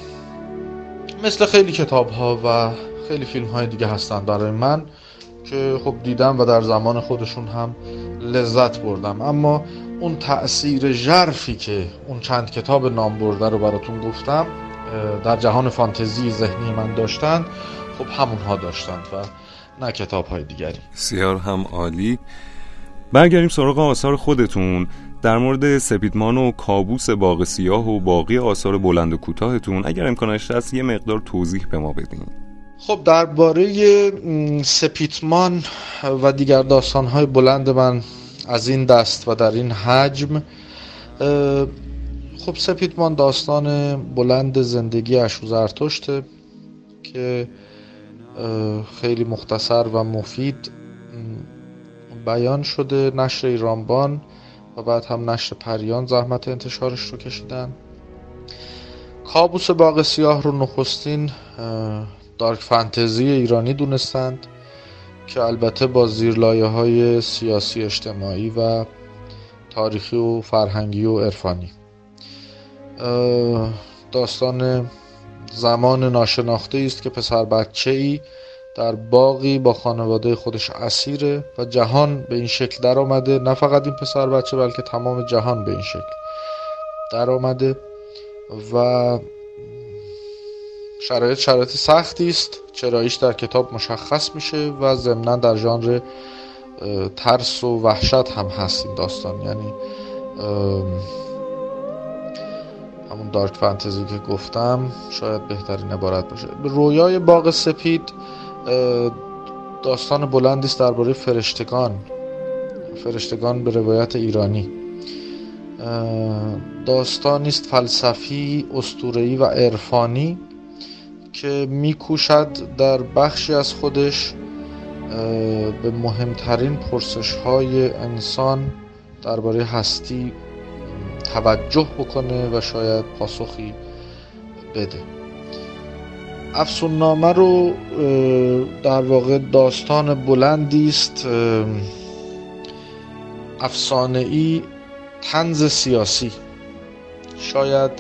مثل خیلی کتاب ها و خیلی فیلم های دیگه هستن برای من که خب دیدم و در زمان خودشون هم لذت بردم. اما اون تأثیر ژرفی که اون چند کتاب نام برده رو براتون گفتم در جهان فانتزی ذهنی من داشتن خب همونها داشتند و نه کتاب های دیگری. سیار هم عالی. برگردیم سراغ آثار خودتون. در مورد سپیدمان و کابوس باغ سیاه و باقی آثار بلند و کوتاهتون اگر امکانش هست یه مقدار توضیح به ما بدین. خب درباره سپیتمان و دیگر داستانهای بلند من از این دست و در این حجم خب سپیتمان داستان بلند زندگی اشو زرتشته که خیلی مختصر و مفید بیان شده. نشر ایرانبان بعد هم نشر پریان زحمت انتشارش رو کشیدن. کابوس باغ سیاه رو نخستین دارک فانتزی ایرانی دونستند که البته با زیرلایه های سیاسی اجتماعی و تاریخی و فرهنگی و عرفانی. داستان زمان ناشناخته است که پسر بچه ای در باقی با خانواده خودش اسیره و جهان به این شکل در آمده نه فقط این پسر بچه بلکه تمام جهان به این شکل در آمده و شرایط شرایط سختی است. چراییش در کتاب مشخص میشه و ضمنا در ژانر ترس و وحشت هم هست این داستان. یعنی همون دارک فانتزی که گفتم شاید بهترین عبارت باشه. رویای باغ سپید داستان بلندی است درباره فرشتگان. فرشتگان به روایت ایرانی. داستانی است فلسفی اسطوره‌ای و عرفانی که میکوشد در بخشی از خودش به مهمترین پرسش های انسان درباره هستی توجه بکنه و شاید پاسخی بده. افسون نامه رو در واقع داستان بلندی است. افسانه ای تنز سیاسی. شاید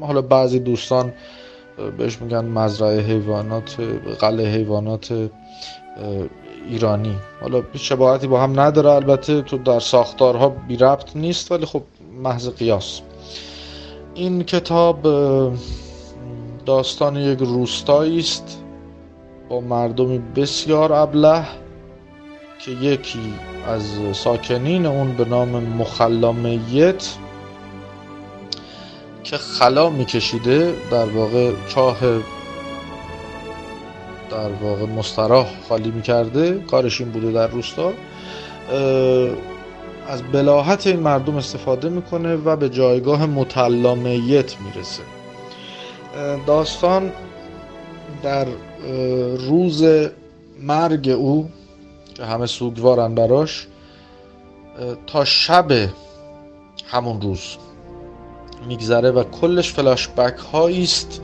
حالا بعضی دوستان بهش میگن مزرعه حیوانات قلعه حیوانات ایرانی. حالا شباهتی با هم نداره. البته تو در ساختارها بی ربط نیست ولی خب محض قیاس. این کتاب داستان یک روستایی است با مردمی بسیار ابله که یکی از ساکنین اون به نام مخلامیت که خلا میکشیده در واقع چاه در واقع مستراح خالی می‌کرده. کارش این بوده در روستا. از بلاحت این مردم استفاده می‌کنه و به جایگاه متلامیت می‌رسه. داستان در روز مرگ او که همه سوگوارن براش تا شب همون روز میگذره و کلش فلاش بک هایی است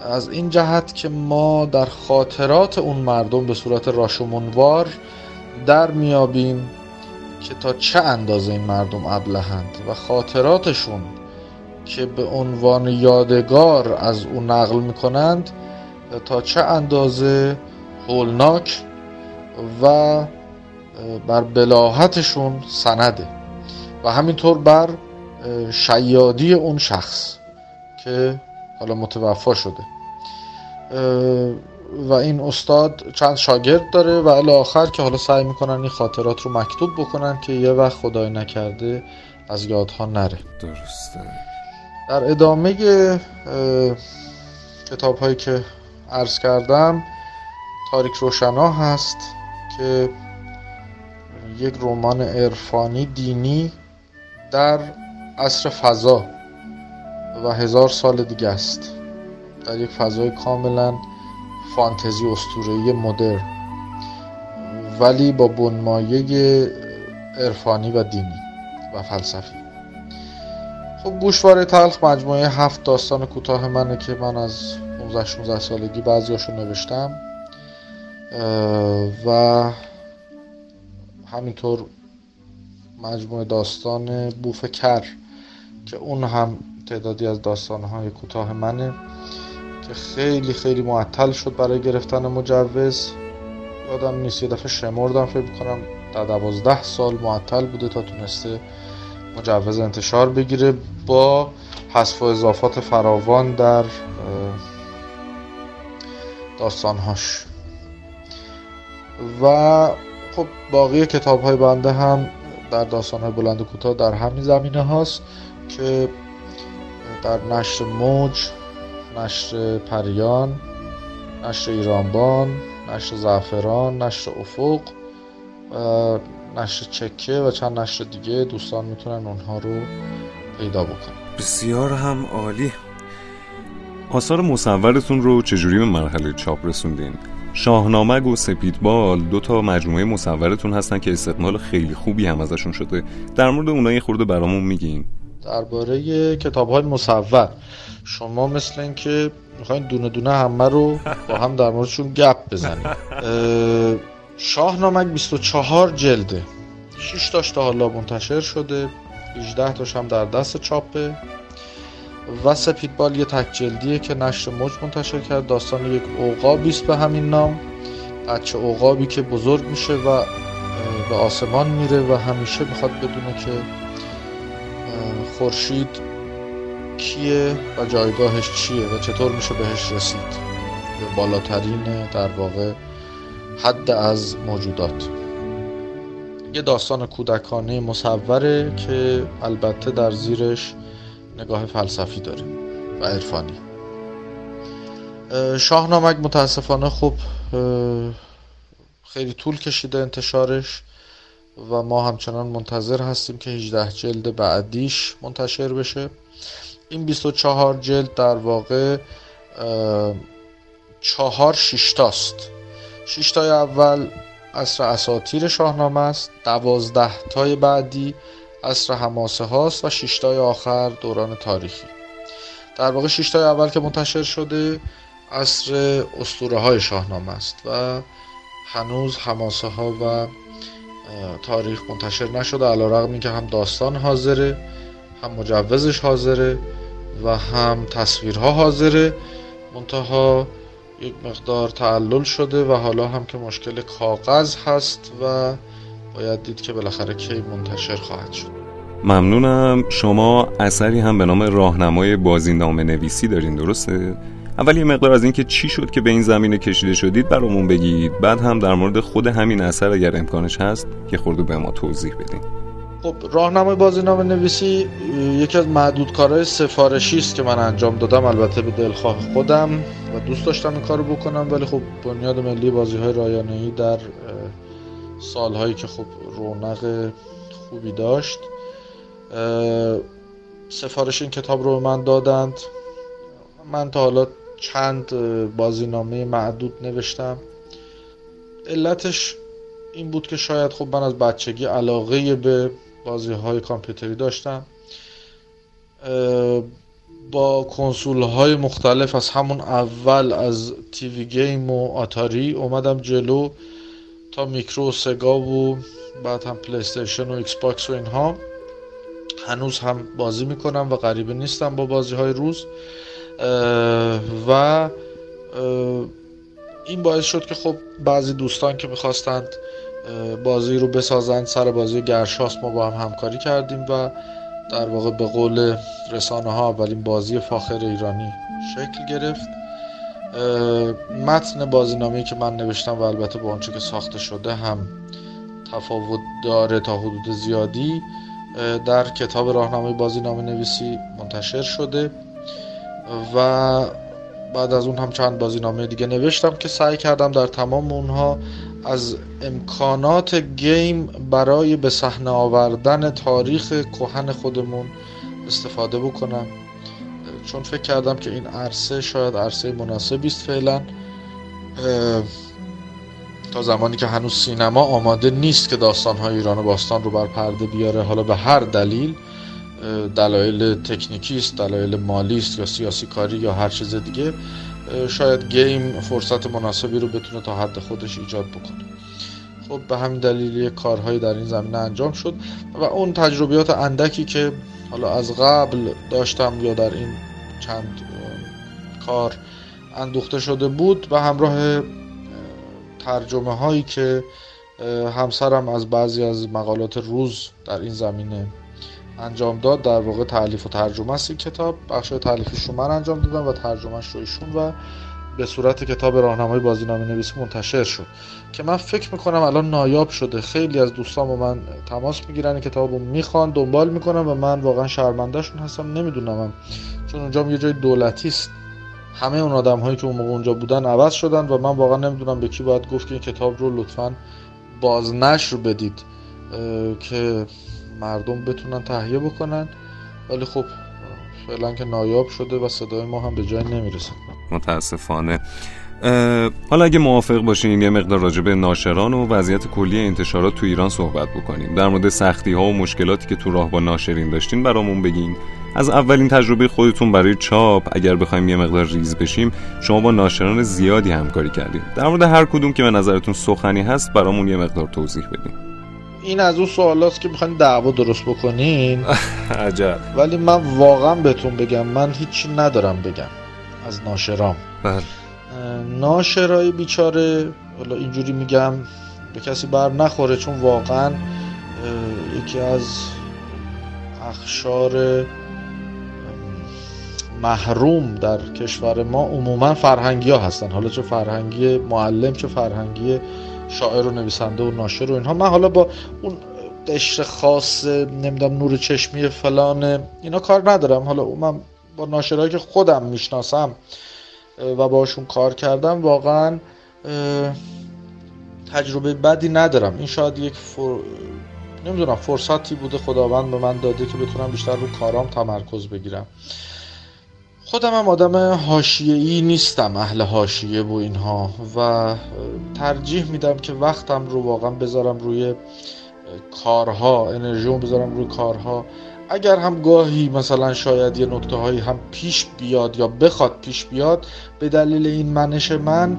از این جهت که ما در خاطرات اون مردم به صورت راشمونوار در میابیم که تا چه اندازه این مردم ابلهند و خاطراتشون که به عنوان یادگار از اون نقل می‌کنند تا چه اندازه هولناک و بر بلاحتشون سنده و همینطور بر شیادی اون شخص که حالا متوفا شده. و این استاد چند شاگرد داره و الی آخر که حالا سعی می‌کنن این خاطرات رو مکتوب بکنن که یه وقت خدای نکرده از یادها نره. درسته. در ادامه کتاب هایی که عرض کردم تاریک روشنا هست که یک رمان عرفانی دینی در عصر فضا و هزار سال دیگه است. در یک فضای کاملا فانتزی استورهی مدرن. ولی با بنمایه عرفانی و دینی و فلسفی. گوشواره تلخ مجموعه هفت داستان کوتاه منه که من از 15 16 سالگی بعضیاشو نوشتم. و همینطور مجموعه داستان بوف کر که اون هم تعدادی از داستانهای کوتاه منه که خیلی خیلی معطل شد برای گرفتن مجوز. یادم نیست یه دفعه شمردم فکر کنم در دوازده سال معطل بوده تا تونسته مجوز انتشار بگیره با حذف و اضافات فراوان در داستانهاش. و خب باقی کتاب های بنده هم در داستان های بلند و کوتاه در همین زمینه هاست که در نشر موج نشر پریان نشر ایرانبان نشر زعفران نشر افق نشر چکه و چند نشر دیگه دوستان می‌تونن اونها رو پیدا بکنن. بسیار هم عالی. آثار مصورتون رو چجوری به مرحله چاپ رسوندین؟ شاهنامه و سپیدبال دو تا مجموعه مصورتون هستن که استقمال خیلی خوبی هم ازشون شده. در مورد اونها یه خورده برامون میگین. درباره کتاب های مصور. شما مثل اینکه می‌خواین دونه دونه همه رو با هم در موردشون گپ بزنیم شاهنامه 24 جلده. 6 تاش تا حالا منتشر شده 18 تاش هم در دست چاپه. و سپیدبال یه تک جلدیه که نشر موج منتشر کرد داستان یک عقابی است به همین نام. بچه عقابی که بزرگ میشه و به آسمان میره و همیشه می‌خواد بدونه که خورشید کیه و جایگاهش چیه و چطور میشه بهش رسید. به بالاترین در واقع حد از موجودات. یه داستان کودکانه مصوره که البته در زیرش نگاه فلسفی داره و عرفانی. شاهنامک متاسفانه خب خیلی طول کشیده انتشارش و ما همچنان منتظر هستیم که 18 جلد بعدیش منتشر بشه. این 24 جلد در واقع چهار شیشتاست. شیشتای اول اصر اساتیر شاهنامه است دوازده تای بعدی اصر حماسه هاست و شیشتای آخر دوران تاریخی. در واقع شیشتای اول که منتشر شده اصر اسطوره های شاهنامه است و هنوز حماسه ها و تاریخ منتشر نشده علا رقم این که هم داستان حاضره هم مجوزش حاضره و هم تصویرها حاضره. منتها یک مقدار تعلل شده و حالا هم که مشکل کاغذ هست و باید دید که بالاخره کی منتشر خواهد شد. ممنونم. شما اثری هم به نام راهنمای بازینامه نویسی دارین درسته؟ اول یه مقدار از اینکه چی شد که به این زمینه کشیده شدید برامون بگید. بعد هم در مورد خود همین اثر اگر امکانش هست که خورده به ما توضیح بدین. خب راهنمای بازینامه نویسی یکی از معدود کارهای سفارشی است که من انجام دادم. البته به دلخواه خودم و دوست داشتم این کارو بکنم ولی خب بنیاد ملی بازی های رایانه‌ای در سالهایی که خب رونق خوبی داشت سفارش این کتاب رو به من دادند. من تا حالا چند بازینامه معدود نوشتم. علتش این بود که شاید خب من از بچگی علاقه به بازی های کامپیوتری داشتم. با کنسول های مختلف از همون اول از تیوی گیم و آتاری اومدم جلو تا میکرو و سگا و بعد هم PlayStation و Xbox و اینها. هنوز هم بازی می‌کنم و غریبه نیستم با بازی های روز و این باعث شد که خب بعضی دوستان که می‌خواستند بازی رو بسازند سر بازی گرشاسپ ما با هم همکاری کردیم و در واقع به قول رسانه ها اولین بازی فاخر ایرانی شکل گرفت. متن بازینامه که من نوشتم و البته با آنچه که ساخته شده هم تفاوت داره تا حدود زیادی در کتاب راهنمای بازینامه نویسی منتشر شده و بعد از اون هم چند بازینامه دیگه نوشتم که سعی کردم در تمام اونها از امکانات گیم برای به صحنه آوردن تاریخ کهن خودمون استفاده بکنم. چون فکر کردم که این عرصه شاید عرصه مناسبی است فعلا. تا زمانی که هنوز سینما آماده نیست که داستانهای ایران و باستان رو بر پرده بیاره حالا به هر دلیل دلایل تکنیکی است دلایل مالی است یا سیاسی کاری یا هر چیز دیگه. شاید گیم فرصت مناسبی رو بتونه تا حد خودش ایجاد بکنه. خب به همین دلیل کارهایی در این زمینه انجام شد و اون تجربیات اندکی که حالا از قبل داشتم یا در این چند کار اندوخته شده بود و همراه ترجمه هایی که همسرم از بعضی از مقالات روز در این زمینه انجام داد در واقع تعلیف و ترجمه است این کتاب. بخش تعلیفش رو من انجام دادم و ترجمهش رو ایشون و به صورت کتاب راهنمای بازینامه نویسی منتشر شد. که من فکر می‌کنم الان نایاب شده. خیلی از دوستان با من تماس می‌گیرن این کتاب رو می‌خوان دنبال می‌کنم و من واقعا شرمندهشون هستم. نمی‌دونم چون اونجا یه جای دولتی است. همه اون آدم هایی که اون موقع اونجا بودن عوض شدن و من واقعا نمی‌دونم به کی باید گفت که این کتاب رو لطفا بازنشر بدید. که مردم بتونن تهیه بکنن ولی خب فعلا که نایاب شده و صدای ما هم به جای نمی‌رسه. متاسفانه. حالا اگه موافق باشین یه مقدار راجع به ناشران و وضعیت کلی انتشارات تو ایران صحبت بکنیم. در مورد سختی ها و مشکلاتی که تو راه با ناشرین داشتین برامون بگین. از اولین تجربه خودتون برای چاپ اگر بخوایم یه مقدار ریز بشیم شما با ناشران زیادی همکاری کردیم در مورد هر کدوم که به نظرتون سخنی هست برامون یه مقدار توضیح بدین. این از اون سوالاست که می‌خواین دعوا درست بکنین. عجب. ولی من واقعا بهتون بگم من هیچی ندارم بگم از ناشرام. بله. ناشرای بیچاره حالا اینجوری میگم به کسی بر نخوره چون واقعا یکی از اخشار محروم در کشور ما عموما فرهنگی ها هستن. حالا چه فرهنگی معلم چه فرهنگی شاعر و نویسنده و ناشر و اینها. من حالا با اون قشر خاص نمی‌دونم نور چشمی فلان اینا کار ندارم. حالا من با ناشرهایی که خودم می‌شناسم و باشون کار کردم واقعا تجربه بدی ندارم. این شاید یک فر... نمی‌دونم فرصتی بوده خداوند به من داده که بتونم بیشتر رو کارام تمرکز بگیرم. خودم هم آدم ای نیستم اهل حاشیه و اینها. و ترجیح میدم که وقتم رو واقعا بذارم روی کارها انرژیوم بذارم روی کارها. اگر هم گاهی مثلا شاید یه نکته هایی هم پیش بیاد یا بخواد پیش بیاد به دلیل این منش من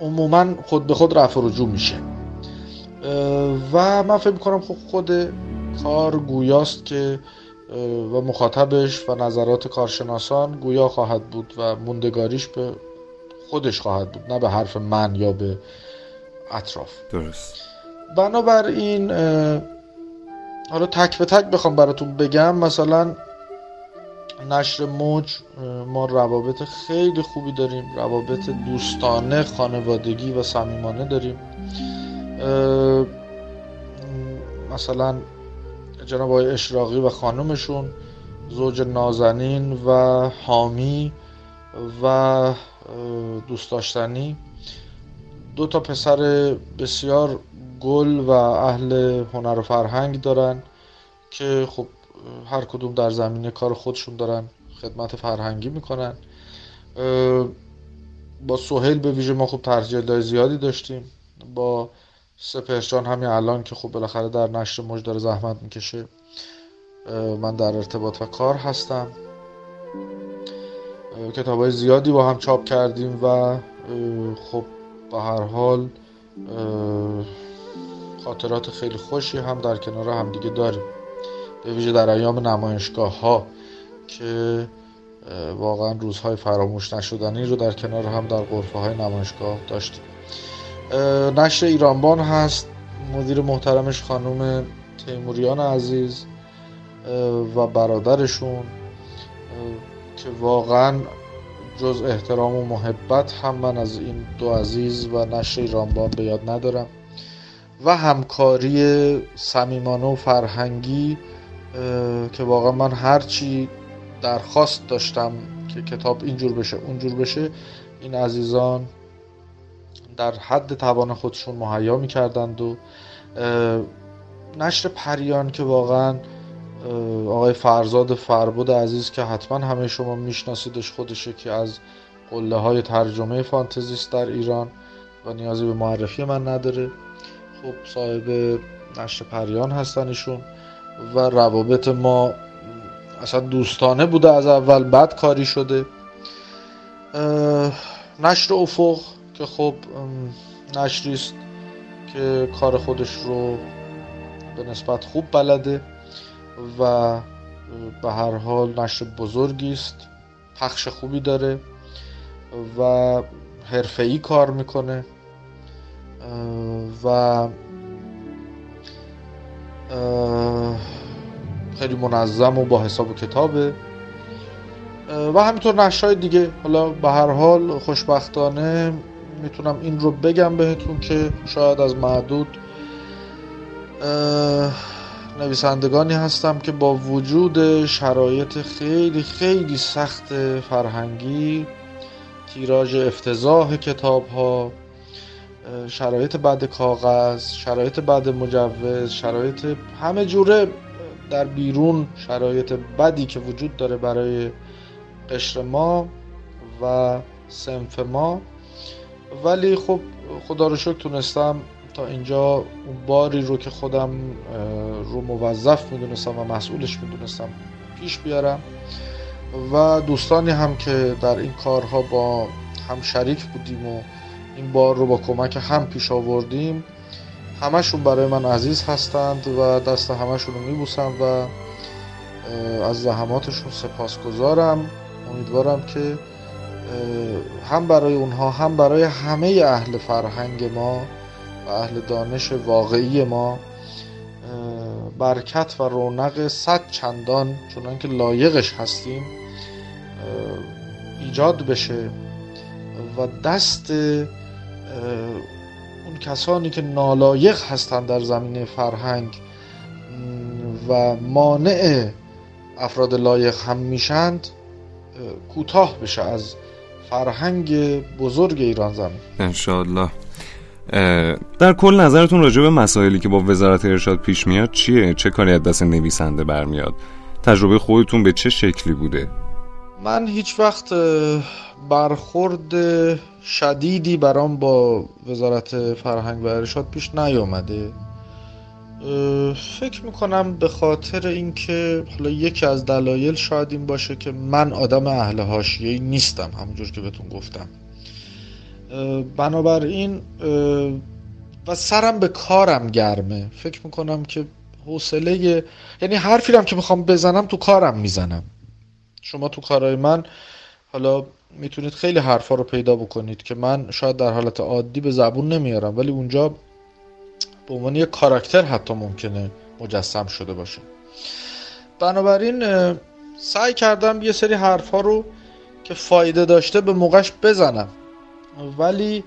عموما خود به خود رفع رجوع میشه. و من فکر می‌کنم خب خود کار گویاست که و مخاطبش و نظرات کارشناسان گویا خواهد بود و موندگاریش به خودش خواهد بود نه به حرف من یا به اطراف. درست. بنابراین حالا تک به تک بخوام براتون بگم مثلا نشر موج ما روابط خیلی خوبی داریم روابط دوستانه خانوادگی و صمیمانه داریم. مثلا جناب آقای اشراقی و خانمشون زوج نازنین و حامی و دوست داشتنی. دو تا پسر بسیار گل و اهل هنر و فرهنگ دارن که خب هر کدوم در زمینه کار خودشون دارن خدمت فرهنگی می‌کنن. با سوهیل به ویژه ما خب ترجیح زیادی داشتیم. با سپهرجان همین الان که خب بالاخره در نشر موج داره زحمت می‌کشه من در ارتباط و کار هستم. کتاب های زیادی با هم چاپ کردیم و خب به هر حال خاطرات خیلی خوشی هم در کنار همدیگه داریم. به ویژه در ایام نمایشگاه ها که واقعا روزهای فراموش نشدنی رو در کنار هم در غرفه های نمایشگاه داشتیم. نشر ایرانبان هست. مدیر محترمش خانم تیموریان عزیز و برادرشون که واقعا جز احترام و محبت هم من از این دو عزیز و نشر ایرانبان به یاد ندارم. و همکاری صمیمانه و فرهنگی که واقعا من هرچی درخواست داشتم که کتاب اینجور بشه اونجور بشه این عزیزان در حد توان خودشون مهیا می‌کردند و نشر پریان که واقعا آقای فرزاد فربود عزیز که حتما همه شما میشناسیدش خودشه که از قله های ترجمه فانتزیست در ایران و نیازی به معرفی من نداره. خب صاحب نشر پریان هستن ایشون و روابط ما اصلا دوستانه بوده از اول بعد کاری شده. نشر افق که خب نشریست که کار خودش رو به نسبت خوب بلده و به هر حال نشر بزرگی است پخش خوبی داره و حرفه‌ای کار می‌کنه و خیلی منظم و با حساب کتابه و همینطور نشرهای دیگه. حالا به هر حال خوشبختانه می‌تونم این رو بگم بهتون که شاید از معدود نویسندگانی هستم که با وجود شرایط خیلی خیلی سخت فرهنگی تیراژ افتضاح کتاب ها شرایط بعد کاغذ شرایط بعد مجوز شرایط همه جوره در بیرون شرایط بدی که وجود داره برای قشر ما و سنف ما. ولی خب خدا رو شکر تونستم تا اینجا اون باری رو که خودم رو موظف می‌دونستم و مسئولش می‌دونستم پیش بیارم. و دوستانی هم که در این کارها با هم شریک بودیم و این بار رو با کمک هم پیش آوردیم همشون برای من عزیز هستند و دست همشون رو میبوسم و از زحماتشون سپاسگزارم. امیدوارم که هم برای اونها هم برای همه اهل فرهنگ ما و اهل دانش واقعی ما برکت و رونق صد چندان چونان که لایقش هستیم ایجاد بشه و دست اون کسانی که نالایق هستند در زمینه فرهنگ و مانع افراد لایق هم میشند کوتاه بشه از فرهنگ بزرگ ایران زمین انشاءالله در کل نظرتون راجع به مسائلی که با وزارت ارشاد پیش میاد چیه؟ چه کاری از دست نویسنده برمیاد؟ تجربه خودتون به چه شکلی بوده؟ من هیچ وقت برخورد شدیدی برام با وزارت فرهنگ و ارشاد پیش نیامده فکر می‌کنم به خاطر اینکه حالا یکی از دلایل شاید این باشه که من آدم اهل حاشیه‌ای نیستم همونجور که بهتون گفتم. بنابراین و سرم به کارم گرمه. فکر می‌کنم که حوصله یعنی حرفی هم که می‌خوام بزنم تو کارم می‌زنم. شما تو کارهای من حالا می‌تونید خیلی حرفا رو پیدا بکنید که من شاید در حالت عادی به زبون نمیارم ولی اونجا به عنوان یک کاراکتر حتی ممکنه مجسم شده باشه. بنابراین سعی کردم یه سری حرفا رو که فایده داشته به موقعش بزنم. ولی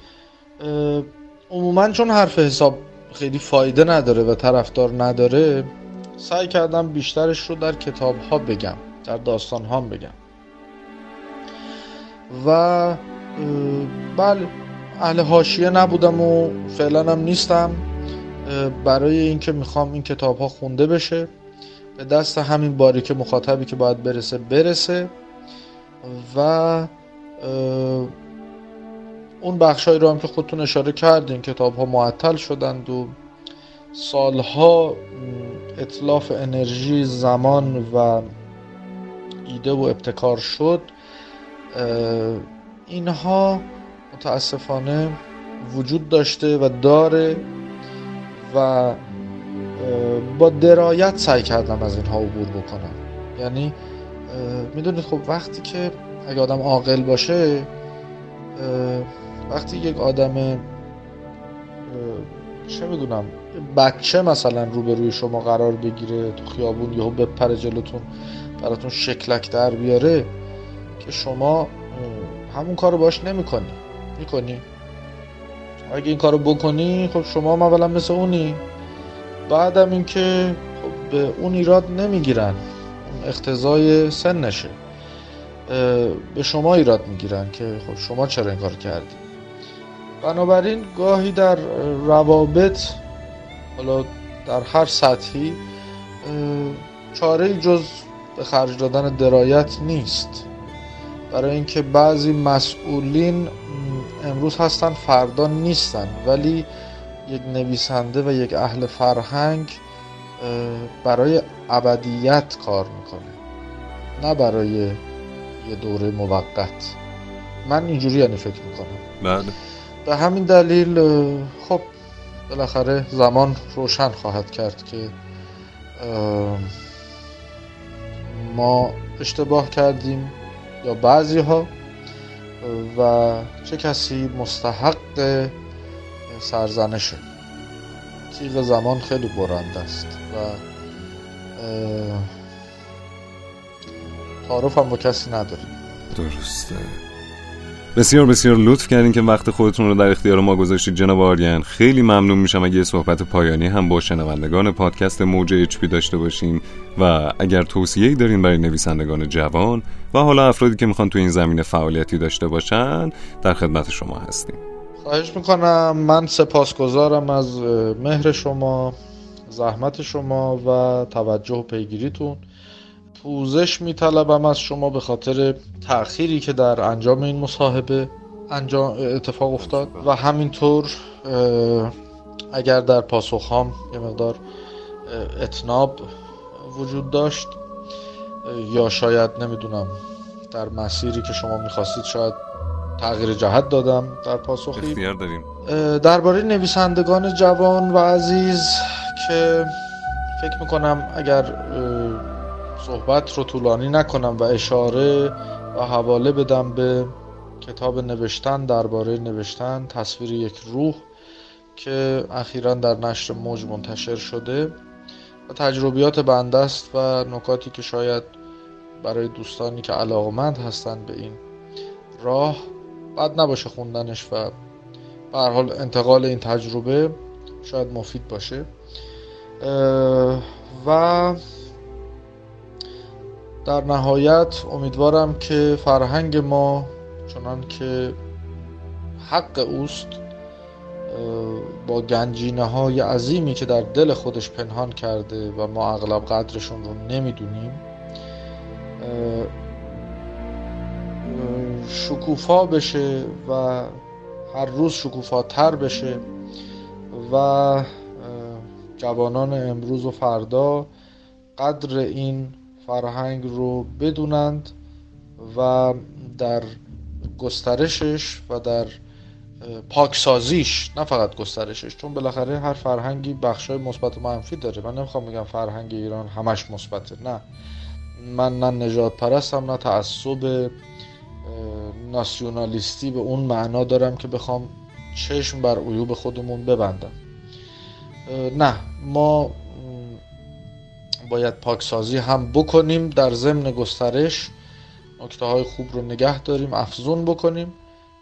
عموما چون حرف حساب خیلی فایده نداره و طرفدار نداره سعی کردم بیشترش رو در کتاب ها بگم در داستان ها بگم. و بله اهل حاشیه نبودم و فعلا هم نیستم. برای اینکه می‌خوام این کتاب ها خونده بشه به دست همین باری که مخاطبی که باید برسه برسه. و اون بخشایی رو هم که خودتون اشاره کردین کتاب ها معطل شدند و سالها اطلاف انرژی زمان و ایده و ابتکار شد. اینها متاسفانه وجود داشته و داره. و با درایت سعی کردم از اینها عبور بکنم. یعنی می‌دونید خب وقتی که اگه آدم عاقل باشه وقتی یک آدم چه می‌دونم بچه مثلا روبروی شما قرار بگیره تو خیابون یهو بپره جلوتون براتون شکلک در بیاره که شما همون کارو باش نمی‌کنی. می‌کنی؟ اگه این کارو بکنی خب شما هم اولا مثل اونی. بعدم اینکه خب به اون ایراد نمی‌گیرن. اون اختزای سنشه. به شما ایراد می‌گیرن که خب شما چرا این کار کردی. بنابراین گاهی در روابط حالا در هر سطحی چاره جز به خرج دادن درایت نیست. برای اینکه بعضی مسئولین امروز هستن فردا نیستن. ولی یک نویسنده و یک اهل فرهنگ برای ابدیت کار می‌کنه. نه برای یه دوره موقت. من اینجوری یعنی فکر می‌کنم. بله. به همین دلیل خب بالاخره زمان روشن خواهد کرد که ما اشتباه کردیم. یا بعضی ها و چه کسی مستحق سرزنشه. تیغ زمان خیلی برند است و تعارف هم با کسی نداره درسته. بسیار بسیار لطف کردین که وقت خودتون رو در اختیار ما گذاشتید. جناب آریان خیلی ممنون میشم اگه صحبت پایانی هم با شنوندگان پادکست موج اچ داشته باشیم و اگر توصیه‌ای دارین برای نویسندگان جوان و حالا افرادی که می‌خوان تو این زمینه فعالیتی داشته باشن در خدمت شما هستیم. خواهش می‌کنم. من سپاسگزارم از مهر شما زحمت شما و توجه و پیگیریتون. پوزش میطلبم از شما به خاطر تأخیری که در انجام این مصاحبه انجام اتفاق افتاد. و همینطور اگر در پاسخهام یه مقدار اتناب وجود داشت یا شاید نمی‌دونم در مسیری که شما می‌خواستید شاید تغییر جهت دادم در پاسخی. داریم. درباره نویسندگان جوان و عزیز که فکر می‌کنم اگر صحبت رو طولانی نکنم و اشاره و حواله بدم به کتاب نوشتن درباره نوشتن تصویر یک روح که اخیرا در نشر موج منتشر شده و تجربیات بنده است و نکاتی که شاید برای دوستانی که علاقمند هستند به این راه بد نباشه خوندنش و به حال انتقال این تجربه شاید مفید باشه. و در نهایت امیدوارم که فرهنگ ما چنان که حق اوست با گنجینه های عظیمی که در دل خودش پنهان کرده و ما اغلب قدرشون رو نمی‌دونیم شکوفا بشه و هر روز شکوفاتر بشه و جوانان امروز و فردا قدر این فرهنگ رو بدونند و در گسترشش و در پاکسازیش نه فقط گسترشش چون بالاخره هر فرهنگی بخشای مثبت و منفی داره. من نمی‌خوام بگم فرهنگ ایران همش مثبته نه. من نه نجات پرستم نه تعصب ناسیونالیستی به اون معنا دارم که بخوام چشم بر عیوب خودمون ببندم. نه ما باید پاکسازی هم بکنیم در ضمن گسترش. نکته های خوب رو نگه داریم افزون بکنیم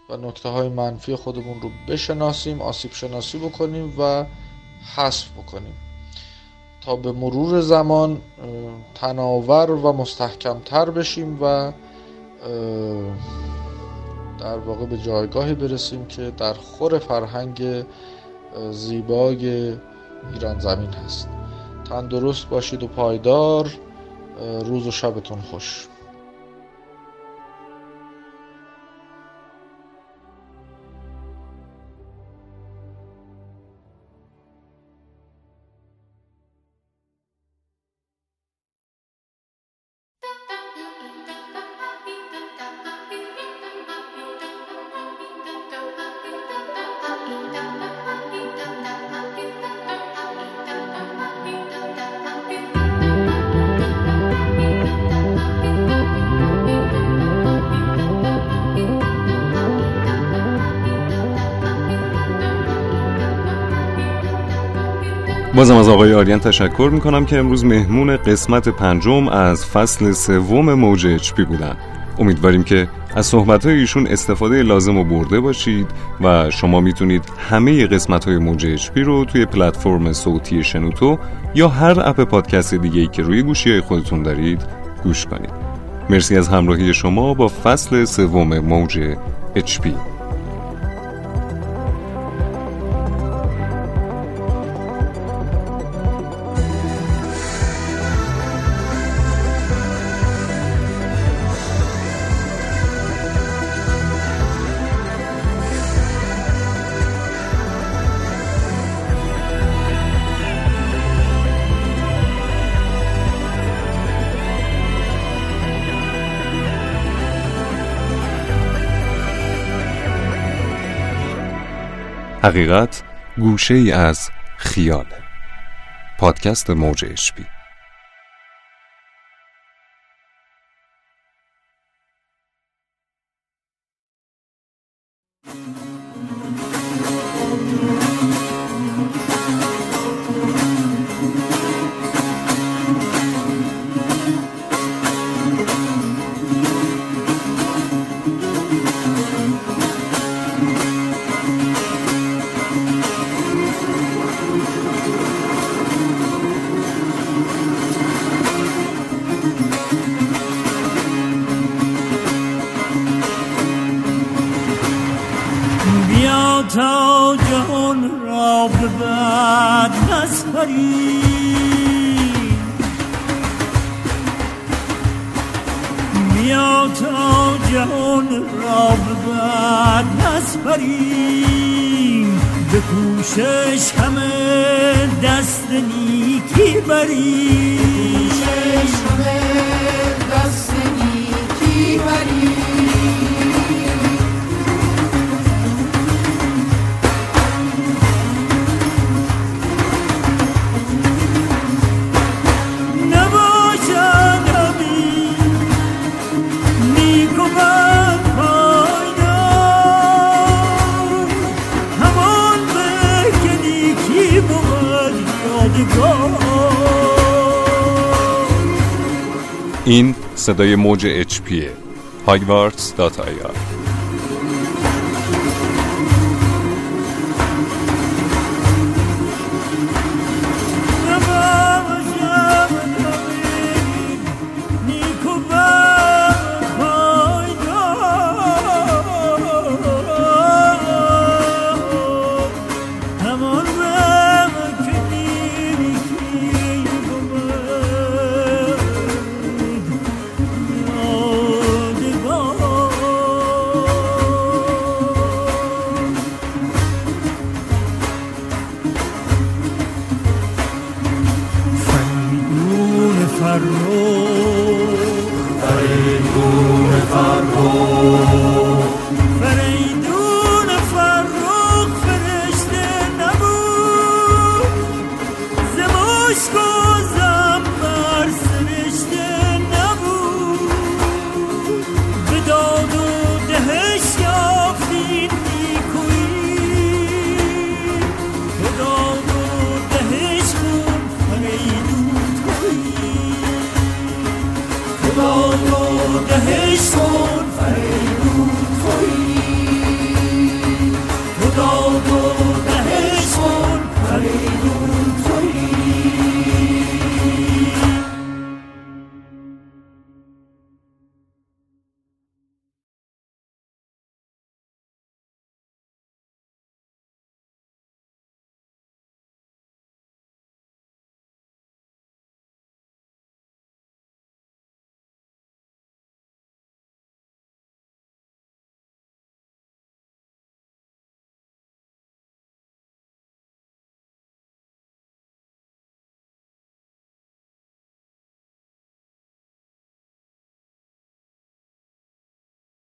و نکته های منفی خودمون رو بشناسیم آسیب شناسی بکنیم و حذف بکنیم. تا به مرور زمان تناور و مستحکمتر بشیم و در واقع به جایگاهی برسیم که در خور فرهنگ زیبای ایران زمین هست. تندرست باشید و پایدار روز و شبتون خوش. بازم از آقای آریان تشکر می‌کنم که امروز مهمون قسمت پنجم از فصل سوم موج اچپی بودن. امیدواریم که از صحبت ایشون استفاده لازم و برده باشید و شما می‌تونید همه قسمت های موج اچپی رو توی پلتفرم صوتی شنوتو یا هر اپ پادکست دیگه که روی گوشی های خودتون دارید گوش کنید. مرسی از همراهی شما با فصل سوم موج اچپی حقیقت گوشه ای از خیال پادکست موج اشبی صدای موج اچ پیه هایوارتس دات آی آر